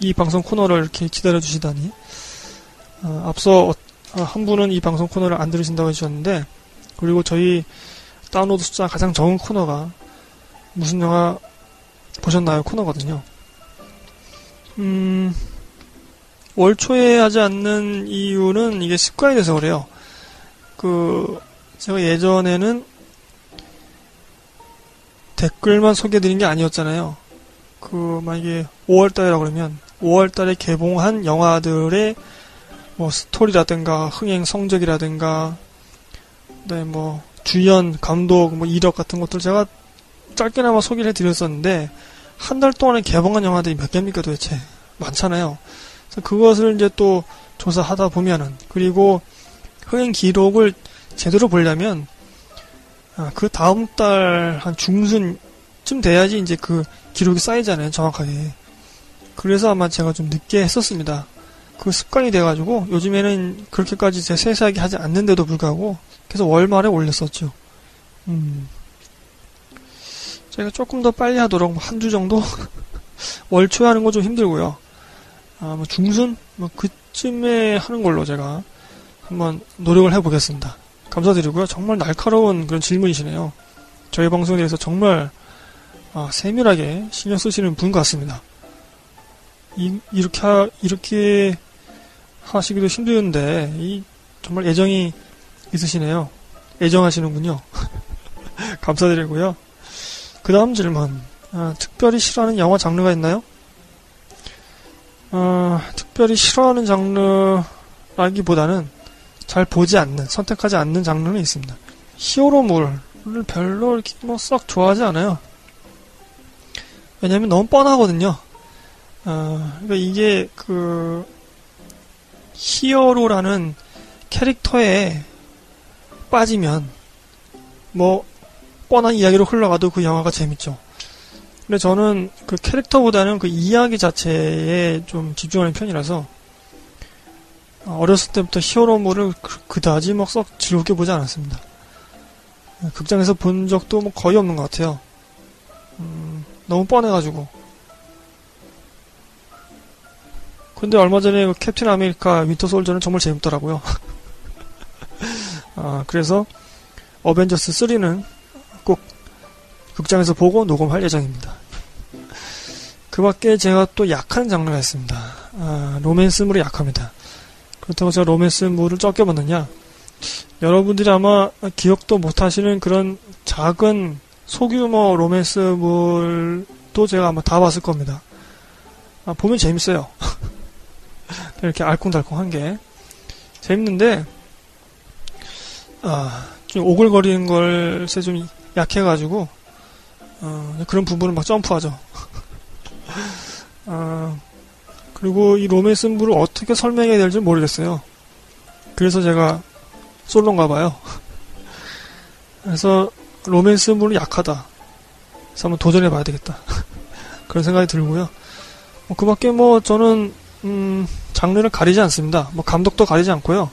이 방송 코너를 이렇게 기다려주시다니. 아, 앞서 어, 한 분은 이 방송 코너를 안 들으신다고 해주셨는데, 그리고 저희 다운로드 숫자 가장 적은 코너가 무슨 영화 보셨나요? 코너거든요. 음, 월초에 하지 않는 이유는 이게 습관이 돼서 그래요. 그, 제가 예전에는 댓글만 소개해드린 게 아니었잖아요. 그, 만약에 5월달이라 그러면 5월달에 개봉한 영화들의 뭐 스토리라든가 흥행 성적이라든가 네, 뭐 주연, 감독, 뭐 이력 같은 것들 제가 짧게나마 소개를 해드렸었는데 한 달 동안에 개봉한 영화들이 몇 개입니까 도대체 많잖아요. 그것을 이제 또 조사하다 보면은 그리고 흥행 기록을 제대로 보려면 아, 그 다음 달 한 중순쯤 돼야지 이제 그 기록이 쌓이잖아요 정확하게. 그래서 아마 제가 좀 늦게 했었습니다. 그 습관이 돼가지고 요즘에는 그렇게까지 제 세세하게 하지 않는데도 불구하고 계속 월말에 올렸었죠. 음. 제가 조금 더 빨리 하도록 한 주 정도 월초에 하는 거 좀 힘들고요. 아, 뭐 중순 뭐 그쯤에 하는 걸로 제가 한번 노력을 해보겠습니다. 감사드리고요. 정말 날카로운 그런 질문이시네요. 저희 방송에 대해서 정말 아, 세밀하게 신경 쓰시는 분 같습니다. 이, 이렇게 하, 이렇게 하시기도 힘드는데 이 정말 애정이 있으시네요. 애정하시는군요. 감사드리고요. 그 다음 질문. 아, 특별히 싫어하는 영화 장르가 있나요? 어, 특별히 싫어하는 장르라기보다는 잘 보지 않는, 선택하지 않는 장르는 있습니다. 히어로물을 별로 이렇게 뭐 썩 좋아하지 않아요. 왜냐면 너무 뻔하거든요. 어, 그러니까 이게 그 히어로라는 캐릭터에 빠지면 뭐 뻔한 이야기로 흘러가도 그 영화가 재밌죠. 근데 저는 그 캐릭터보다는 그 이야기 자체에 좀 집중하는 편이라서 어렸을 때부터 히어로물을 그, 그다지 막썩 즐겁게 보지 않았습니다. 극장에서 본 적도 뭐 거의 없는 것 같아요. 음, 너무 뻔해가지고. 근데 얼마 전에 그 캡틴 아메리카 윈터 솔저는 정말 재밌더라고요. 아, 그래서 어벤져스 3는 꼭 극장에서 보고 녹음할 예정입니다. 그 밖에 제가 또 약한 장르가 있습니다. 아, 로맨스물이 약합니다. 그렇다고 제가 로맨스물을 적게 봤느냐? 여러분들이 아마 기억도 못 하시는 그런 작은 소규모 로맨스물도 제가 아마 다 봤을 겁니다. 아, 보면 재밌어요. 이렇게 알콩달콩한 게. 재밌는데, 아, 좀 오글거리는 걸세 좀 약해가지고, 어, 그런 부분은 막 점프하죠. 어, 그리고 이 로맨스물을 어떻게 설명해야 될지 모르겠어요. 그래서 제가 솔로인가 봐요. 그래서 로맨스물은 약하다. 그래서 한번 도전해 봐야 되겠다. 그런 생각이 들고요. 뭐, 그 밖에 뭐, 저는, 음, 장르를 가리지 않습니다. 뭐, 감독도 가리지 않고요.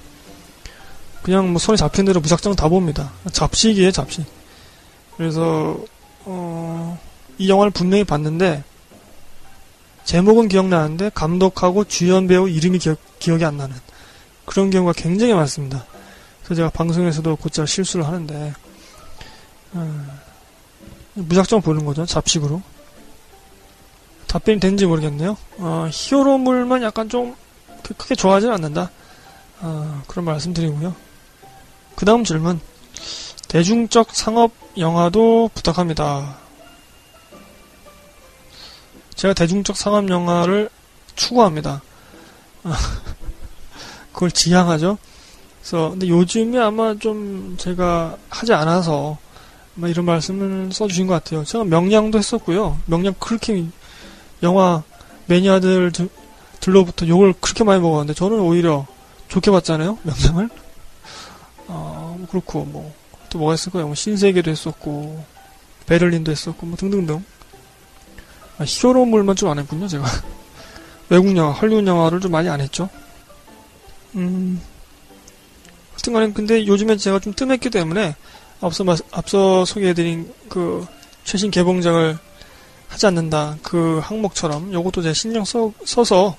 그냥 뭐, 손에 잡힌 대로 무작정 다 봅니다. 잡식이에요, 잡식. 그래서, 어, 이 영화를 분명히 봤는데 제목은 기억나는데 감독하고 주연 배우 이름이 기억, 기억이 안 나는 그런 경우가 굉장히 많습니다. 그래서 제가 방송에서도 곧잘 실수를 하는데 음, 무작정 보는 거죠 잡식으로. 답변이 됐는지 모르겠네요. 어, 히어로물만 약간 좀 크게 좋아하지 않는다. 어, 그런 말씀 드리고요. 그 다음 질문 대중적 상업 영화도 부탁합니다 제가 대중적 상업 영화를 추구합니다 그걸 지향하죠 그래서 근데 요즘에 아마 좀 제가 하지 않아서 아마 이런 말씀을 써주신 것 같아요. 제가 명량도 했었고요. 명량 그렇게 영화 매니아들 들로부터 욕을 그렇게 많이 먹었는데 저는 오히려 좋게 봤잖아요. 명량을. 어, 뭐 그렇고 뭐 또 뭐가 있을까요? 뭐 신세계도 했었고 베를린도 했었고 뭐 등등등. 아, 히어로물만 좀 안 했군요. 제가 외국 영화, 할리우드 영화를 좀 많이 안 했죠. 음. 하여튼간에 근데 요즘에 제가 좀 뜸했기 때문에 앞서 앞서 소개해드린 그 최신 개봉작을 하지 않는다 그 항목처럼 요것도 제 신경 써, 써서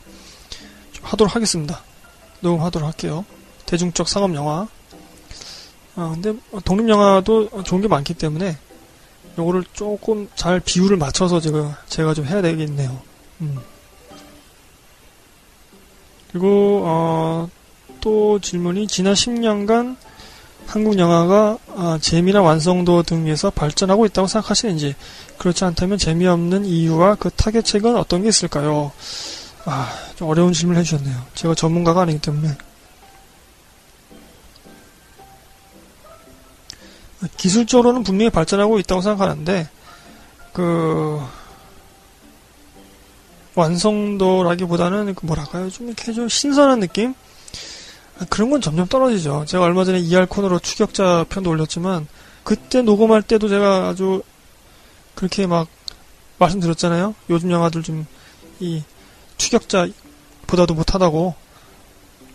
좀 하도록 하겠습니다. 녹음하도록 할게요. 대중적 상업 영화. 아 근데 독립 영화도 좋은 게 많기 때문에 요거를 조금 잘 비율을 맞춰서 제가 제가 좀 해야 되겠네요. 음. 그리고 어, 또 질문이 지난 10년간 한국 영화가 아, 재미나 완성도 등에서 발전하고 있다고 생각하시는지 그렇지 않다면 재미없는 이유와 그 타겟책은 어떤 게 있을까요? 아, 좀 어려운 질문을 해주셨네요. 제가 전문가가 아니기 때문에 기술적으로는 분명히 발전하고 있다고 생각하는데 그 완성도라기보다는 그 뭐랄까요 좀 이렇게 좀 신선한 느낌 그런 건 점점 떨어지죠. 제가 얼마 전에 ER 코너로 추격자 편도 올렸지만 그때 녹음할 때도 제가 아주 그렇게 막 말씀드렸잖아요. 요즘 영화들 좀 이 추격자보다도 못하다고.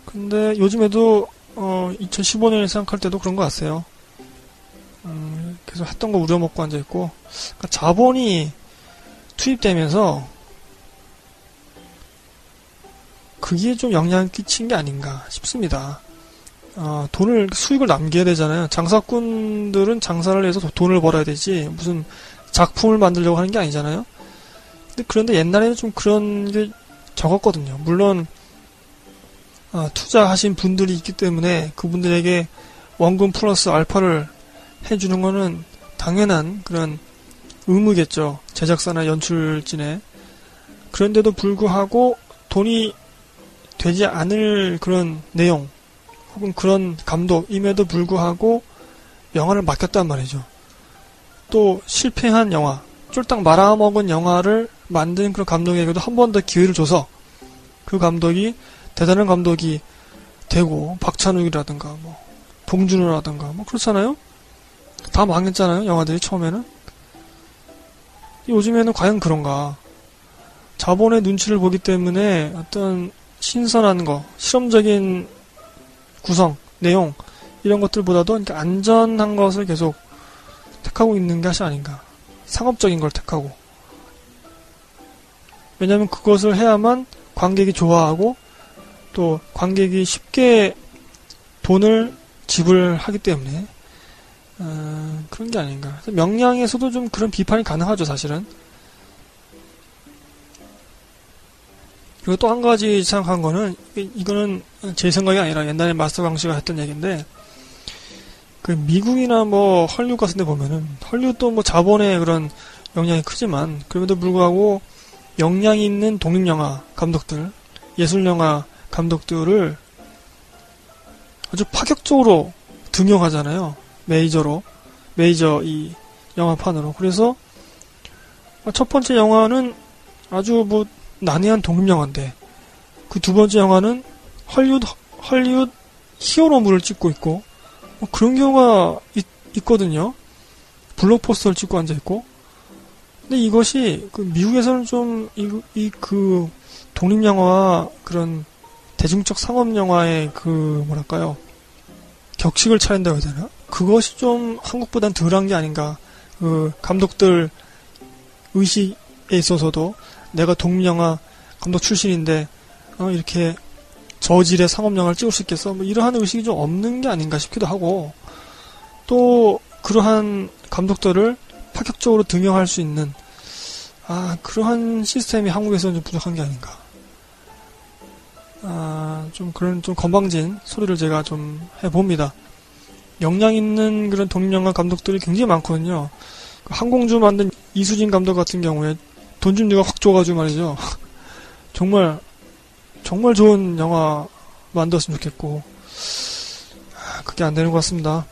근데 요즘에도 어 2015년에 생각할 때도 그런 것 같아요. 음, 계속 했던 거 우려먹고 앉아있고 그러니까 자본이 투입되면서 그게 좀 영향을 끼친 게 아닌가 싶습니다. 어, 돈을 수익을 남겨야 되잖아요. 장사꾼들은 장사를 해서 돈을 벌어야 되지 무슨 작품을 만들려고 하는 게 아니잖아요. 근데 그런데 옛날에는 좀 그런 게 적었거든요. 물론 어, 투자하신 분들이 있기 때문에 그분들에게 원금 플러스 알파를 해주는 거는 당연한 그런 의무겠죠. 제작사나 연출진에. 그런데도 불구하고 돈이 되지 않을 그런 내용 혹은 그런 감독임에도 불구하고 영화를 맡겼단 말이죠. 또 실패한 영화, 쫄딱 말아먹은 영화를 만든 그런 감독에게도 한 번 더 기회를 줘서 그 감독이 대단한 감독이 되고 박찬욱이라든가 뭐 봉준호라든가 뭐 그렇잖아요. 다 망했잖아요. 영화들이 처음에는. 요즘에는 과연 그런가? 자본의 눈치를 보기 때문에 어떤 신선한 거, 실험적인 구성, 내용 이런 것들보다도 안전한 것을 계속 택하고 있는 것이 아닌가. 상업적인 걸 택하고. 왜냐하면 그것을 해야만 관객이 좋아하고 또 관객이 쉽게 돈을 지불하기 때문에 어, 그런 게 아닌가. 명량에서도 좀 그런 비판이 가능하죠, 사실은. 그리고 또 한 가지 생각한 거는 이거는 제 생각이 아니라 옛날에 마스터 강씨가 했던 얘기인데 그 미국이나 뭐 헐리우드 같은 데 보면은 헐리우드도 뭐 자본의 그런 영향이 크지만 그럼에도 불구하고 역량 있는 독립영화 감독들 예술영화 감독들을 아주 파격적으로 등용하잖아요 메이저로 메이저 이 영화판으로 그래서 첫 번째 영화는 아주 뭐 난해한 독립 영화인데 그 두 번째 영화는 헐리우드 헐리우드 히어로물을 찍고 있고 뭐 그런 경우가 있, 거든요 블록포스터를 찍고 앉아 있고. 근데 이것이 그 미국에서는 좀이그 독립 영화와 그런 대중적 상업 영화의 그 뭐랄까요 격식을 차린다고 해야 되나? 그것이 좀 한국보단 덜한 게 아닌가. 그 감독들 의식에 있어서도 내가 독립영화 감독 출신인데 어, 이렇게 저질의 상업 영화를 찍을 수 있겠어? 뭐 이러한 의식이 좀 없는 게 아닌가 싶기도 하고 또 그러한 감독들을 파격적으로 등용할 수 있는 아 그러한 시스템이 한국에서는 좀 부족한 게 아닌가. 아, 좀 그런 좀 건방진 소리를 제가 좀 해봅니다. 역량 있는 그런 독립영화 감독들이 굉장히 많거든요. 그 항공주 만든 이수진 감독 같은 경우에 돈좀 누가 확 줘가지고 말이죠. 정말, 정말 좋은 영화 만들었으면 좋겠고, 아, 그게 안 되는 것 같습니다.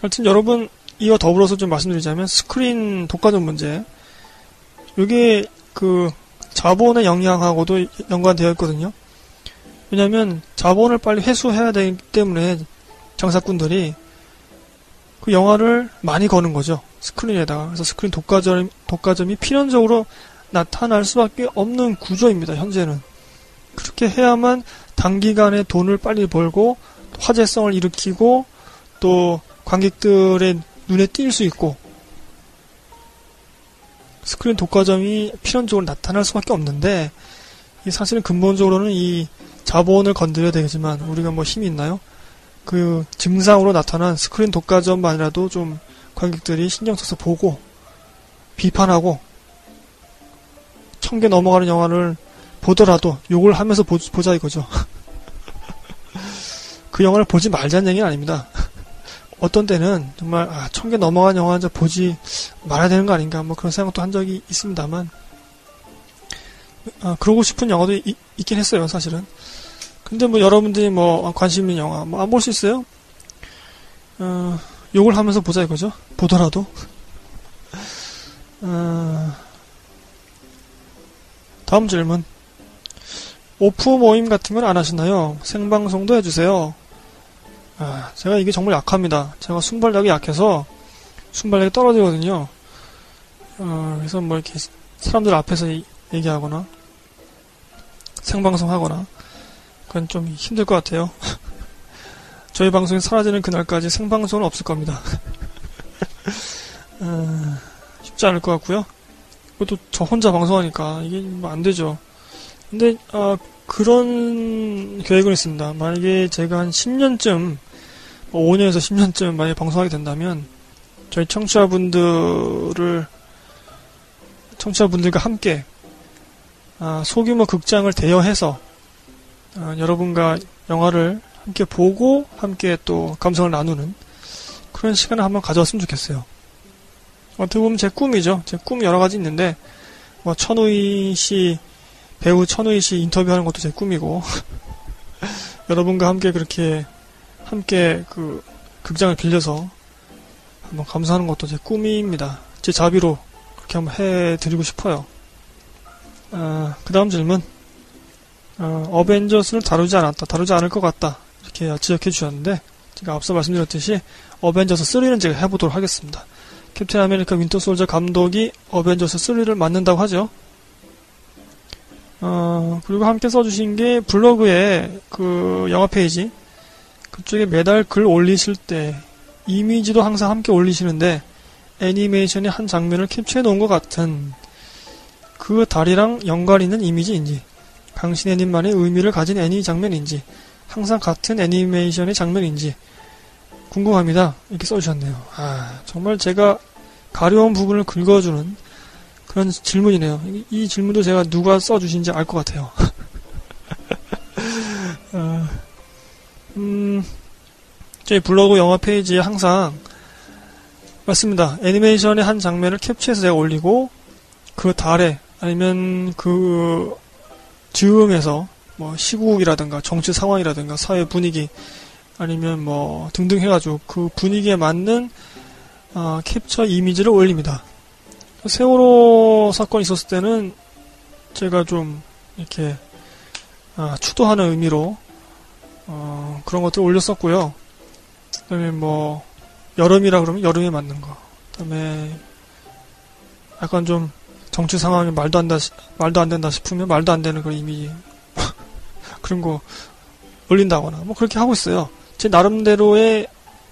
하여튼 여러분, 이와 더불어서 좀 말씀드리자면, 스크린 독과점 문제. 이게 그, 자본의 영향하고도 연관되어 있거든요. 왜냐하면 자본을 빨리 회수해야 되기 때문에 장사꾼들이 그 영화를 많이 거는 거죠. 스크린에다가. 그래서 스크린 독과점, 독과점이 필연적으로 나타날 수밖에 없는 구조입니다. 현재는. 그렇게 해야만 단기간에 돈을 빨리 벌고 화제성을 일으키고 또 관객들의 눈에 띌 수 있고 스크린 독과점이 필연적으로 나타날 수밖에 없는데 사실은 근본적으로는 이 자본을 건드려야 되겠지만 우리가 뭐 힘이 있나요? 그 증상으로 나타난 스크린 독과점만이라도 좀 관객들이 신경 써서 보고 비판하고 천 개 넘어가는 영화를 보더라도 욕을 하면서 보, 자 이거죠. 그 영화를 보지 말자는 얘기는 아닙니다. 어떤 때는 정말 아, 천 개 넘어간 영화 한 보지 말아야 되는 거 아닌가 뭐 그런 생각도 한 적이 있습니다만 아, 그러고 싶은 영화도 이, 있긴 했어요 사실은 근데 뭐 여러분들이 뭐 관심 있는 영화 뭐 안 볼 수 있어요? 어, 욕을 하면서 보자 이거죠 보더라도 어, 다음 질문 오프 모임 같은 건 안 하시나요? 생방송도 해주세요 아, 제가 이게 정말 약합니다. 제가 순발력이 약해서 순발력이 떨어지거든요. 어, 그래서 뭐 이렇게 사람들 앞에서 얘기하거나 생방송 하거나 그건 좀 힘들 것 같아요. 저희 방송이 사라지는 그날까지 생방송은 없을 겁니다. 어, 쉽지 않을 것 같고요. 그것도 저 혼자 방송하니까 이게 뭐 안 되죠. 근데 어, 그런 계획은 있습니다. 만약에 제가 한 10년쯤 5년에서 10년쯤 만약에 방송하게 된다면 저희 청취자분들을 청취자분들과 함께 아, 소규모 극장을 대여해서 아, 여러분과 영화를 함께 보고 함께 또 감성을 나누는 그런 시간을 한번 가져왔으면 좋겠어요. 어떻게 보면 제 꿈이죠. 제 꿈 여러 가지 있는데 뭐 천우희 씨 배우 천우희 씨 인터뷰하는 것도 제 꿈이고 여러분과 함께 그렇게 함께 그 극장을 빌려서 한번 감상하는 것도 제 꿈입니다. 제 자비로 그렇게 한번 해드리고 싶어요. 아, 그 다음 질문. 어, 어벤져스를 다루지 않았다. 다루지 않을 것 같다. 이렇게 지적해 주셨는데, 제가 앞서 말씀드렸듯이, 어벤져스 3는 제가 해보도록 하겠습니다. 캡틴 아메리카 윈터 솔저 감독이 어벤져스 3를 맡는다고 하죠. 어, 그리고 함께 써주신 게 블로그에 그 영화 페이지, 그쪽에 매달 글 올리실 때 이미지도 항상 함께 올리시는데 애니메이션의 한 장면을 캡처해 놓은 것 같은 그 달이랑 연관 있는 이미지인지 당신 애님만의 의미를 가진 애니 장면인지 항상 같은 애니메이션의 장면인지 궁금합니다. 이렇게 써주셨네요. 아 정말 제가 가려운 부분을 긁어주는 그런 질문이네요. 이, 질문도 제가 누가 써주신지 알 것 같아요. 어, 음, 저희 블로그 영화 페이지에 항상 맞습니다. 애니메이션의 한 장면을 캡처해서 제가 올리고 그 달에 아니면 그 즈음에서 뭐 시국이라든가 정치 상황이라든가 사회 분위기 아니면 뭐 등등 해가지고 그 분위기에 맞는 어, 캡처 이미지를 올립니다. 세월호 사건 있었을 때는 제가 좀 이렇게 아, 추도하는 의미로 어, 그런 것들 올렸었고요. 그다음에 뭐 여름이라 그러면 여름에 맞는 거. 그다음에 약간 좀 정치 상황이 말도 안 다, 말도 안 된다 싶으면 말도 안 되는 그런 이미지 그런 거 올린다거나 뭐 그렇게 하고 있어요. 제 나름대로의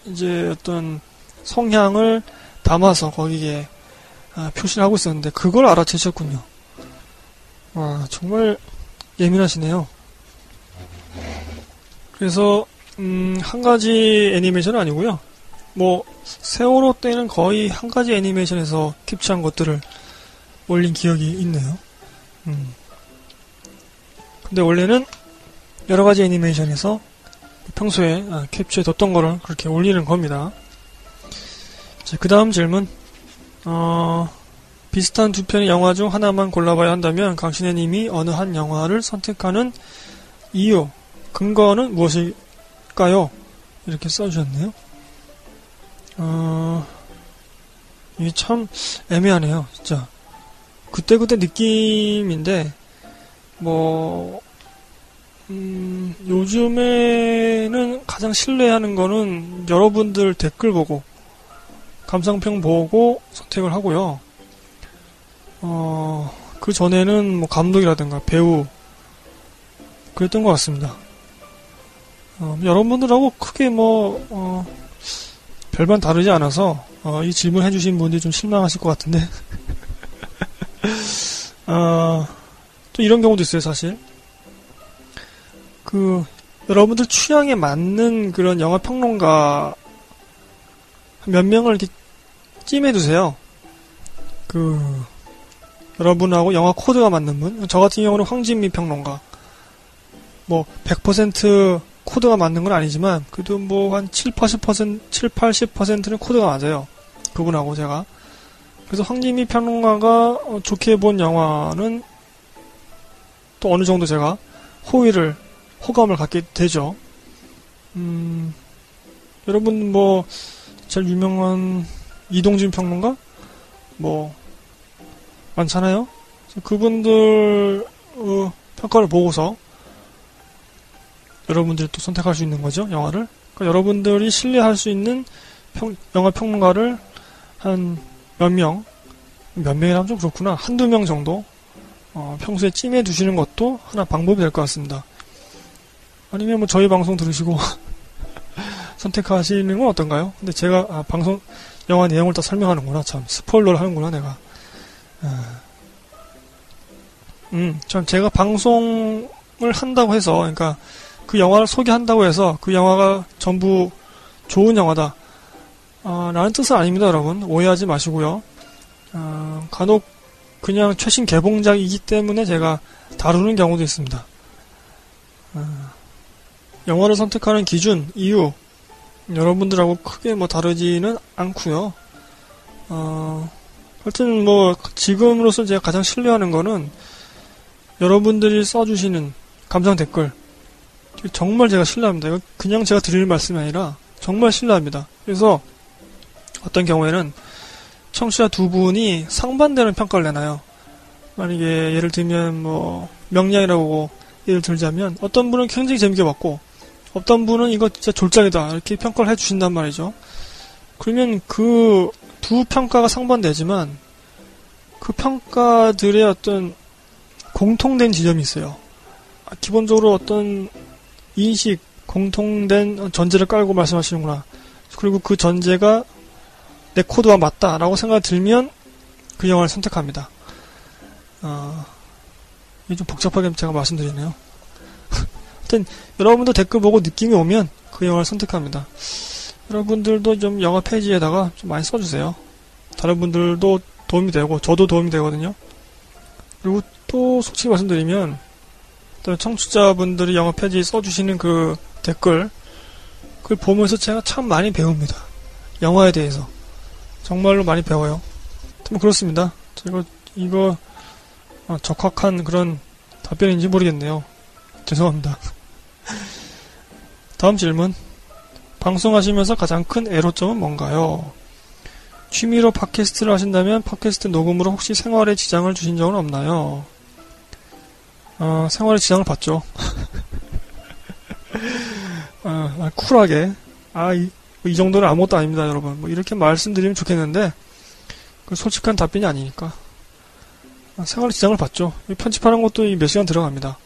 이제 어떤 성향을 담아서 거기에 아, 표시를 하고 있었는데 그걸 알아채셨군요. 와 정말 예민하시네요. 그래서 음, 한 가지 애니메이션은 아니고요. 뭐 세월호 때는 거의 한 가지 애니메이션에서 캡처한 것들을 올린 기억이 있네요. 음. 근데 원래는 여러 가지 애니메이션에서 평소에 아, 캡처해뒀던 거를 그렇게 올리는 겁니다. 그 다음 질문. 어, 비슷한 두 편의 영화 중 하나만 골라봐야 한다면 강신혜 님이 어느 한 영화를 선택하는 이유, 근거는 무엇일까요? 이렇게 써주셨네요. 어, 이게 참 애매하네요, 진짜. 그때그때 느낌인데, 뭐, 음, 요즘에는 가장 신뢰하는 거는 여러분들 댓글 보고, 감상평 보고 선택을 하고요. 어, 그 전에는 뭐 감독이라든가 배우, 그랬던 것 같습니다. 어, 여러분들하고 크게 뭐, 어, 별반 다르지 않아서, 어, 이 질문 해주신 분들이 좀 실망하실 것 같은데. 어, 또 이런 경우도 있어요, 사실. 그, 여러분들 취향에 맞는 그런 영화 평론가 몇 명을 이렇게 찜해두세요. 그, 여러분하고 영화 코드가 맞는 분. 저 같은 경우는 황진미 평론가. 뭐, 100% 코드가 맞는 건 아니지만, 그래도 뭐, 한 7, 80%, 7, 80%는 코드가 맞아요. 그분하고 제가. 그래서 황진미 평론가가 어, 좋게 본 영화는 또 어느 정도 제가 호의를, 호감을 갖게 되죠. 음, 여러분 뭐, 제일 유명한 이동진 평론가? 뭐, 많잖아요? 그분들, 어, 평가를 보고서 여러분들이 또 선택할 수 있는 거죠, 영화를. 그러니까 여러분들이 신뢰할 수 있는 평, 영화 평론가를 한 몇 명, 몇 명이라면 좀 그렇구나. 한두 명 정도, 어, 평소에 찜해 두시는 것도 하나 방법이 될 것 같습니다. 아니면 뭐 저희 방송 들으시고 선택하시는 건 어떤가요? 근데 제가 아, 방송 영화 내용을 다 설명하는구나 참 스포일러를 하는구나 내가. 아. 음, 참 제가 방송을 한다고 해서 그러니까 그 영화를 소개한다고 해서 그 영화가 전부 좋은 영화다. 아, 라는 뜻은 아닙니다, 여러분. 오해하지 마시고요. 아, 간혹 그냥 최신 개봉작이기 때문에 제가 다루는 경우도 있습니다. 아, 영화를 선택하는 기준, 이유, 여러분들하고 크게 뭐 다르지는 않고요. 어, 하여튼 뭐 지금으로서 제가 가장 신뢰하는 거는 여러분들이 써주시는 감상 댓글 정말 제가 신뢰합니다. 그냥 제가 드리는 말씀이 아니라 정말 신뢰합니다. 그래서 어떤 경우에는 청취자 두 분이 상반되는 평가를 내나요. 만약에 예를 들면 뭐 명량이라고 예를 들자면 어떤 분은 굉장히 재밌게 봤고 어떤 분은 이거 진짜 졸작이다 이렇게 평가를 해주신단 말이죠. 그러면 그 두 평가가 상반되지만 그 평가들의 어떤 공통된 지점이 있어요. 아, 기본적으로 어떤 인식, 공통된 전제를 깔고 말씀하시는구나. 그리고 그 전제가 내 코드와 맞다라고 생각이 들면 그 영화를 선택합니다. 어, 이게 좀 복잡하게 제가 말씀드리네요. 하여튼 여러분도 댓글 보고 느낌이 오면 그 영화를 선택합니다. 여러분들도 좀 영화 페이지에다가 좀 많이 써주세요. 다른 분들도 도움이 되고 저도 도움이 되거든요. 그리고 또 솔직히 말씀드리면 청취자분들이 영화 페이지에 써주시는 그 댓글 그걸 보면서 제가 참 많이 배웁니다. 영화에 대해서. 정말로 많이 배워요. 뭐 그렇습니다. 제가 이거 아, 적확한 그런 답변인지 모르겠네요. 죄송합니다. 다음 질문. 방송하시면서 가장 큰 애로점은 뭔가요? 취미로 팟캐스트를 하신다면 팟캐스트 녹음으로 혹시 생활에 지장을 주신 적은 없나요? 어, 생활에 지장을 받죠. 아, 아, 쿨하게. 아, 이, 이 정도는 아무것도 아닙니다, 여러분. 뭐 이렇게 말씀드리면 좋겠는데, 그 솔직한 답변이 아니니까. 아, 생활에 지장을 받죠. 편집하는 것도 몇 시간 들어갑니다.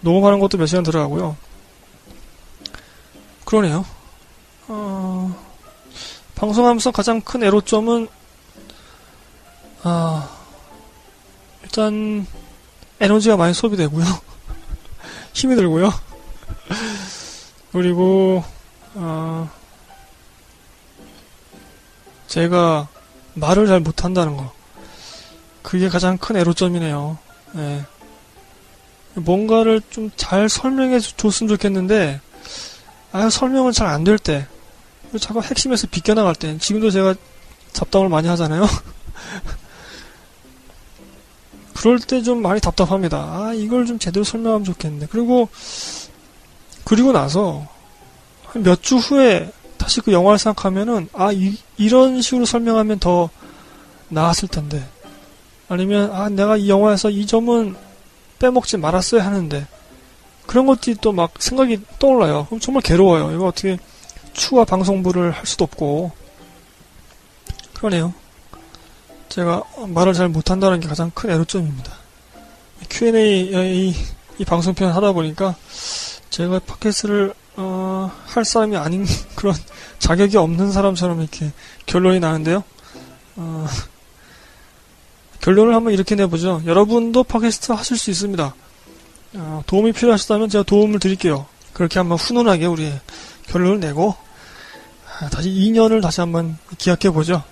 녹음하는 것도 몇 시간 들어가고요. 그러네요. 어, 방송하면서 가장 큰 애로점은, 아, 일단, 에너지가 많이 소비되고요. 힘이 들고요. 그리고 어, 제가 말을 잘 못한다는 거. 그게 가장 큰 애로점이네요. 네. 뭔가를 좀 잘 설명해 줬으면 좋겠는데, 아, 설명은 잘 안 될 때, 자꾸 핵심에서 비껴나갈 때, 지금도 제가 잡담을 많이 하잖아요. 그럴 때 좀 많이 답답합니다. 아, 이걸 좀 제대로 설명하면 좋겠는데. 그리고, 그리고 나서, 몇 주 후에 다시 그 영화를 생각하면은, 아, 이, 이런 식으로 설명하면 더 나았을 텐데. 아니면, 아, 내가 이 영화에서 이 점은 빼먹지 말았어야 하는데. 그런 것들이 또 막 생각이 떠올라요. 그럼 정말 괴로워요. 이거 어떻게 추가 방송부를 할 수도 없고. 그러네요. 제가 말을 잘 못한다는 게 가장 큰 애로점입니다. Q&A 이, 이 방송편 하다 보니까 제가 팟캐스트를 어, 할 사람이 아닌 그런 자격이 없는 사람처럼 이렇게 결론이 나는데요. 어, 결론을 한번 이렇게 내보죠. 여러분도 팟캐스트 하실 수 있습니다. 어, 도움이 필요하시다면 제가 도움을 드릴게요. 그렇게 한번 훈훈하게 우리 결론을 내고 아, 다시 2년을 다시 한번 기약해 보죠.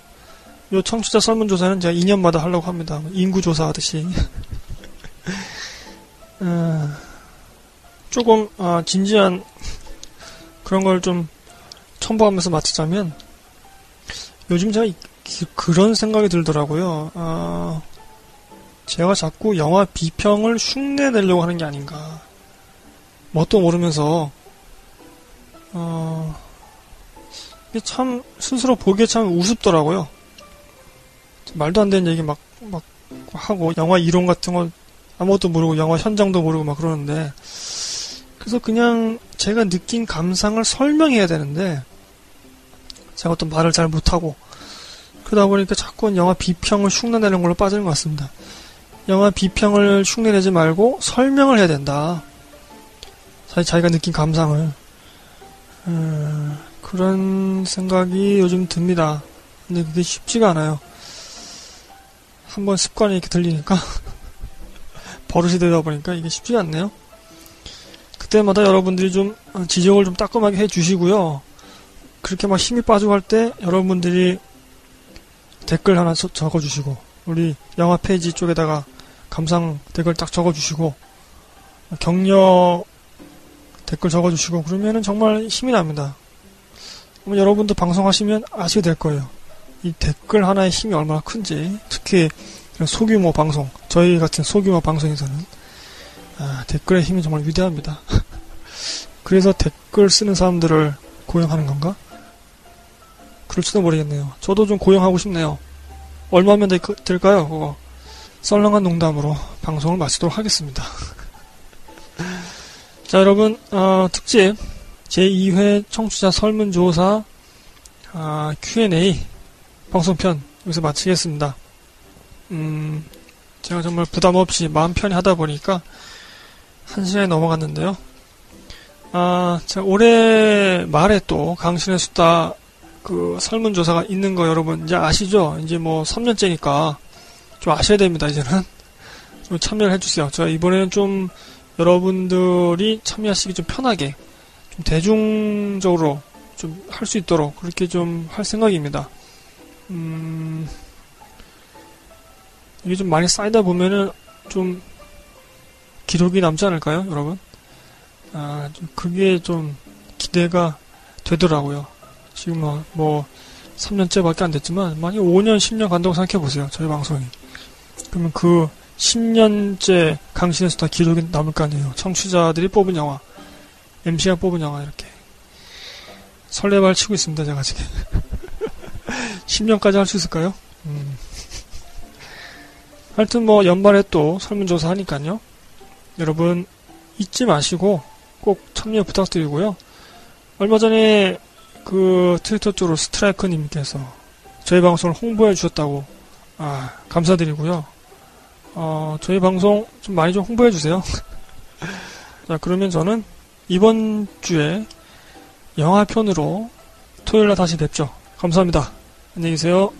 요 청취자 설문조사는 제가 2년마다 하려고 합니다. 인구조사 하듯이. 어, 조금 어, 진지한 그런 걸 좀 첨부하면서 마치자면 요즘 제가 그런 생각이 들더라고요. 어, 제가 자꾸 영화 비평을 흉내 내려고 하는 게 아닌가. 뭣도 모르면서 어, 이게 참 스스로 보기에 참 우습더라고요. 말도 안 되는 얘기 막, 막 하고, 영화 이론 같은 거 아무것도 모르고, 영화 현장도 모르고 막 그러는데, 그래서 그냥 제가 느낀 감상을 설명해야 되는데, 제가 어떤 말을 잘 못하고, 그러다 보니까 자꾸 영화 비평을 흉내내는 걸로 빠지는 것 같습니다. 영화 비평을 흉내내지 말고 설명을 해야 된다. 사실 자기가 느낀 감상을. 음, 그런 생각이 요즘 듭니다. 근데 그게 쉽지가 않아요. 한번 습관이 이렇게 들리니까 버릇이 되다 보니까 이게 쉽지 않네요. 그때마다 여러분들이 좀 지적을 좀 따끔하게 해주시고요. 그렇게 막 힘이 빠지고 할 때 여러분들이 댓글 하나 적어주시고 우리 영화 페이지 쪽에다가 감상 댓글 딱 적어주시고 격려 댓글 적어주시고 그러면은 정말 힘이 납니다. 여러분도 방송하시면 아시게 될 거예요. 이 댓글 하나의 힘이 얼마나 큰지 특히 소규모 방송 저희 같은 소규모 방송에서는 아, 댓글의 힘이 정말 위대합니다. 그래서 댓글 쓰는 사람들을 고용하는 건가? 그럴지도 모르겠네요. 저도 좀 고용하고 싶네요. 얼마면 되, 될까요? 그거 썰렁한 농담으로 방송을 마치도록 하겠습니다. 자 여러분 어, 특집 제2회 청취자 설문조사 어, Q&A 방송편 여기서 마치겠습니다. 음, 제가 정말 부담 없이 마음 편히 하다 보니까 한 시간이 넘어갔는데요. 아, 올해 말에 또 강신의 수다 그 설문조사가 있는 거 여러분 이제 아시죠? 이제 뭐 3년째니까 좀 아셔야 됩니다, 이제는. 좀 참여를 해주세요. 제가 이번에는 좀 여러분들이 참여하시기 좀 편하게, 좀 대중적으로 좀 할 수 있도록 그렇게 좀 할 생각입니다. 음, 이게 좀 많이 쌓이다 보면은 좀 기록이 남지 않을까요, 여러분? 아, 좀 그게 좀 기대가 되더라고요. 지금 뭐, 뭐 3년째밖에 안 됐지만, 만약 5년, 10년 간다고 생각해 보세요, 저희 방송이. 그러면 그 10년째 강신에서 다 기록이 남을 거 아니에요. 청취자들이 뽑은 영화, MC가 뽑은 영화, 이렇게. 설레발 치고 있습니다, 제가 지금. 10년까지 할 수 있을까요? 음. 하여튼 뭐 연말에 또 설문조사 하니까요. 여러분 잊지 마시고 꼭 참여 부탁드리고요. 얼마 전에 그 트위터 쪽으로 스트라이커님께서 저희 방송을 홍보해 주셨다고 아 감사드리고요. 어, 저희 방송 좀 많이 좀 홍보해 주세요. 자 그러면 저는 이번 주에 영화편으로 토요일날 다시 뵙죠. 감사합니다. 안녕히 계세요.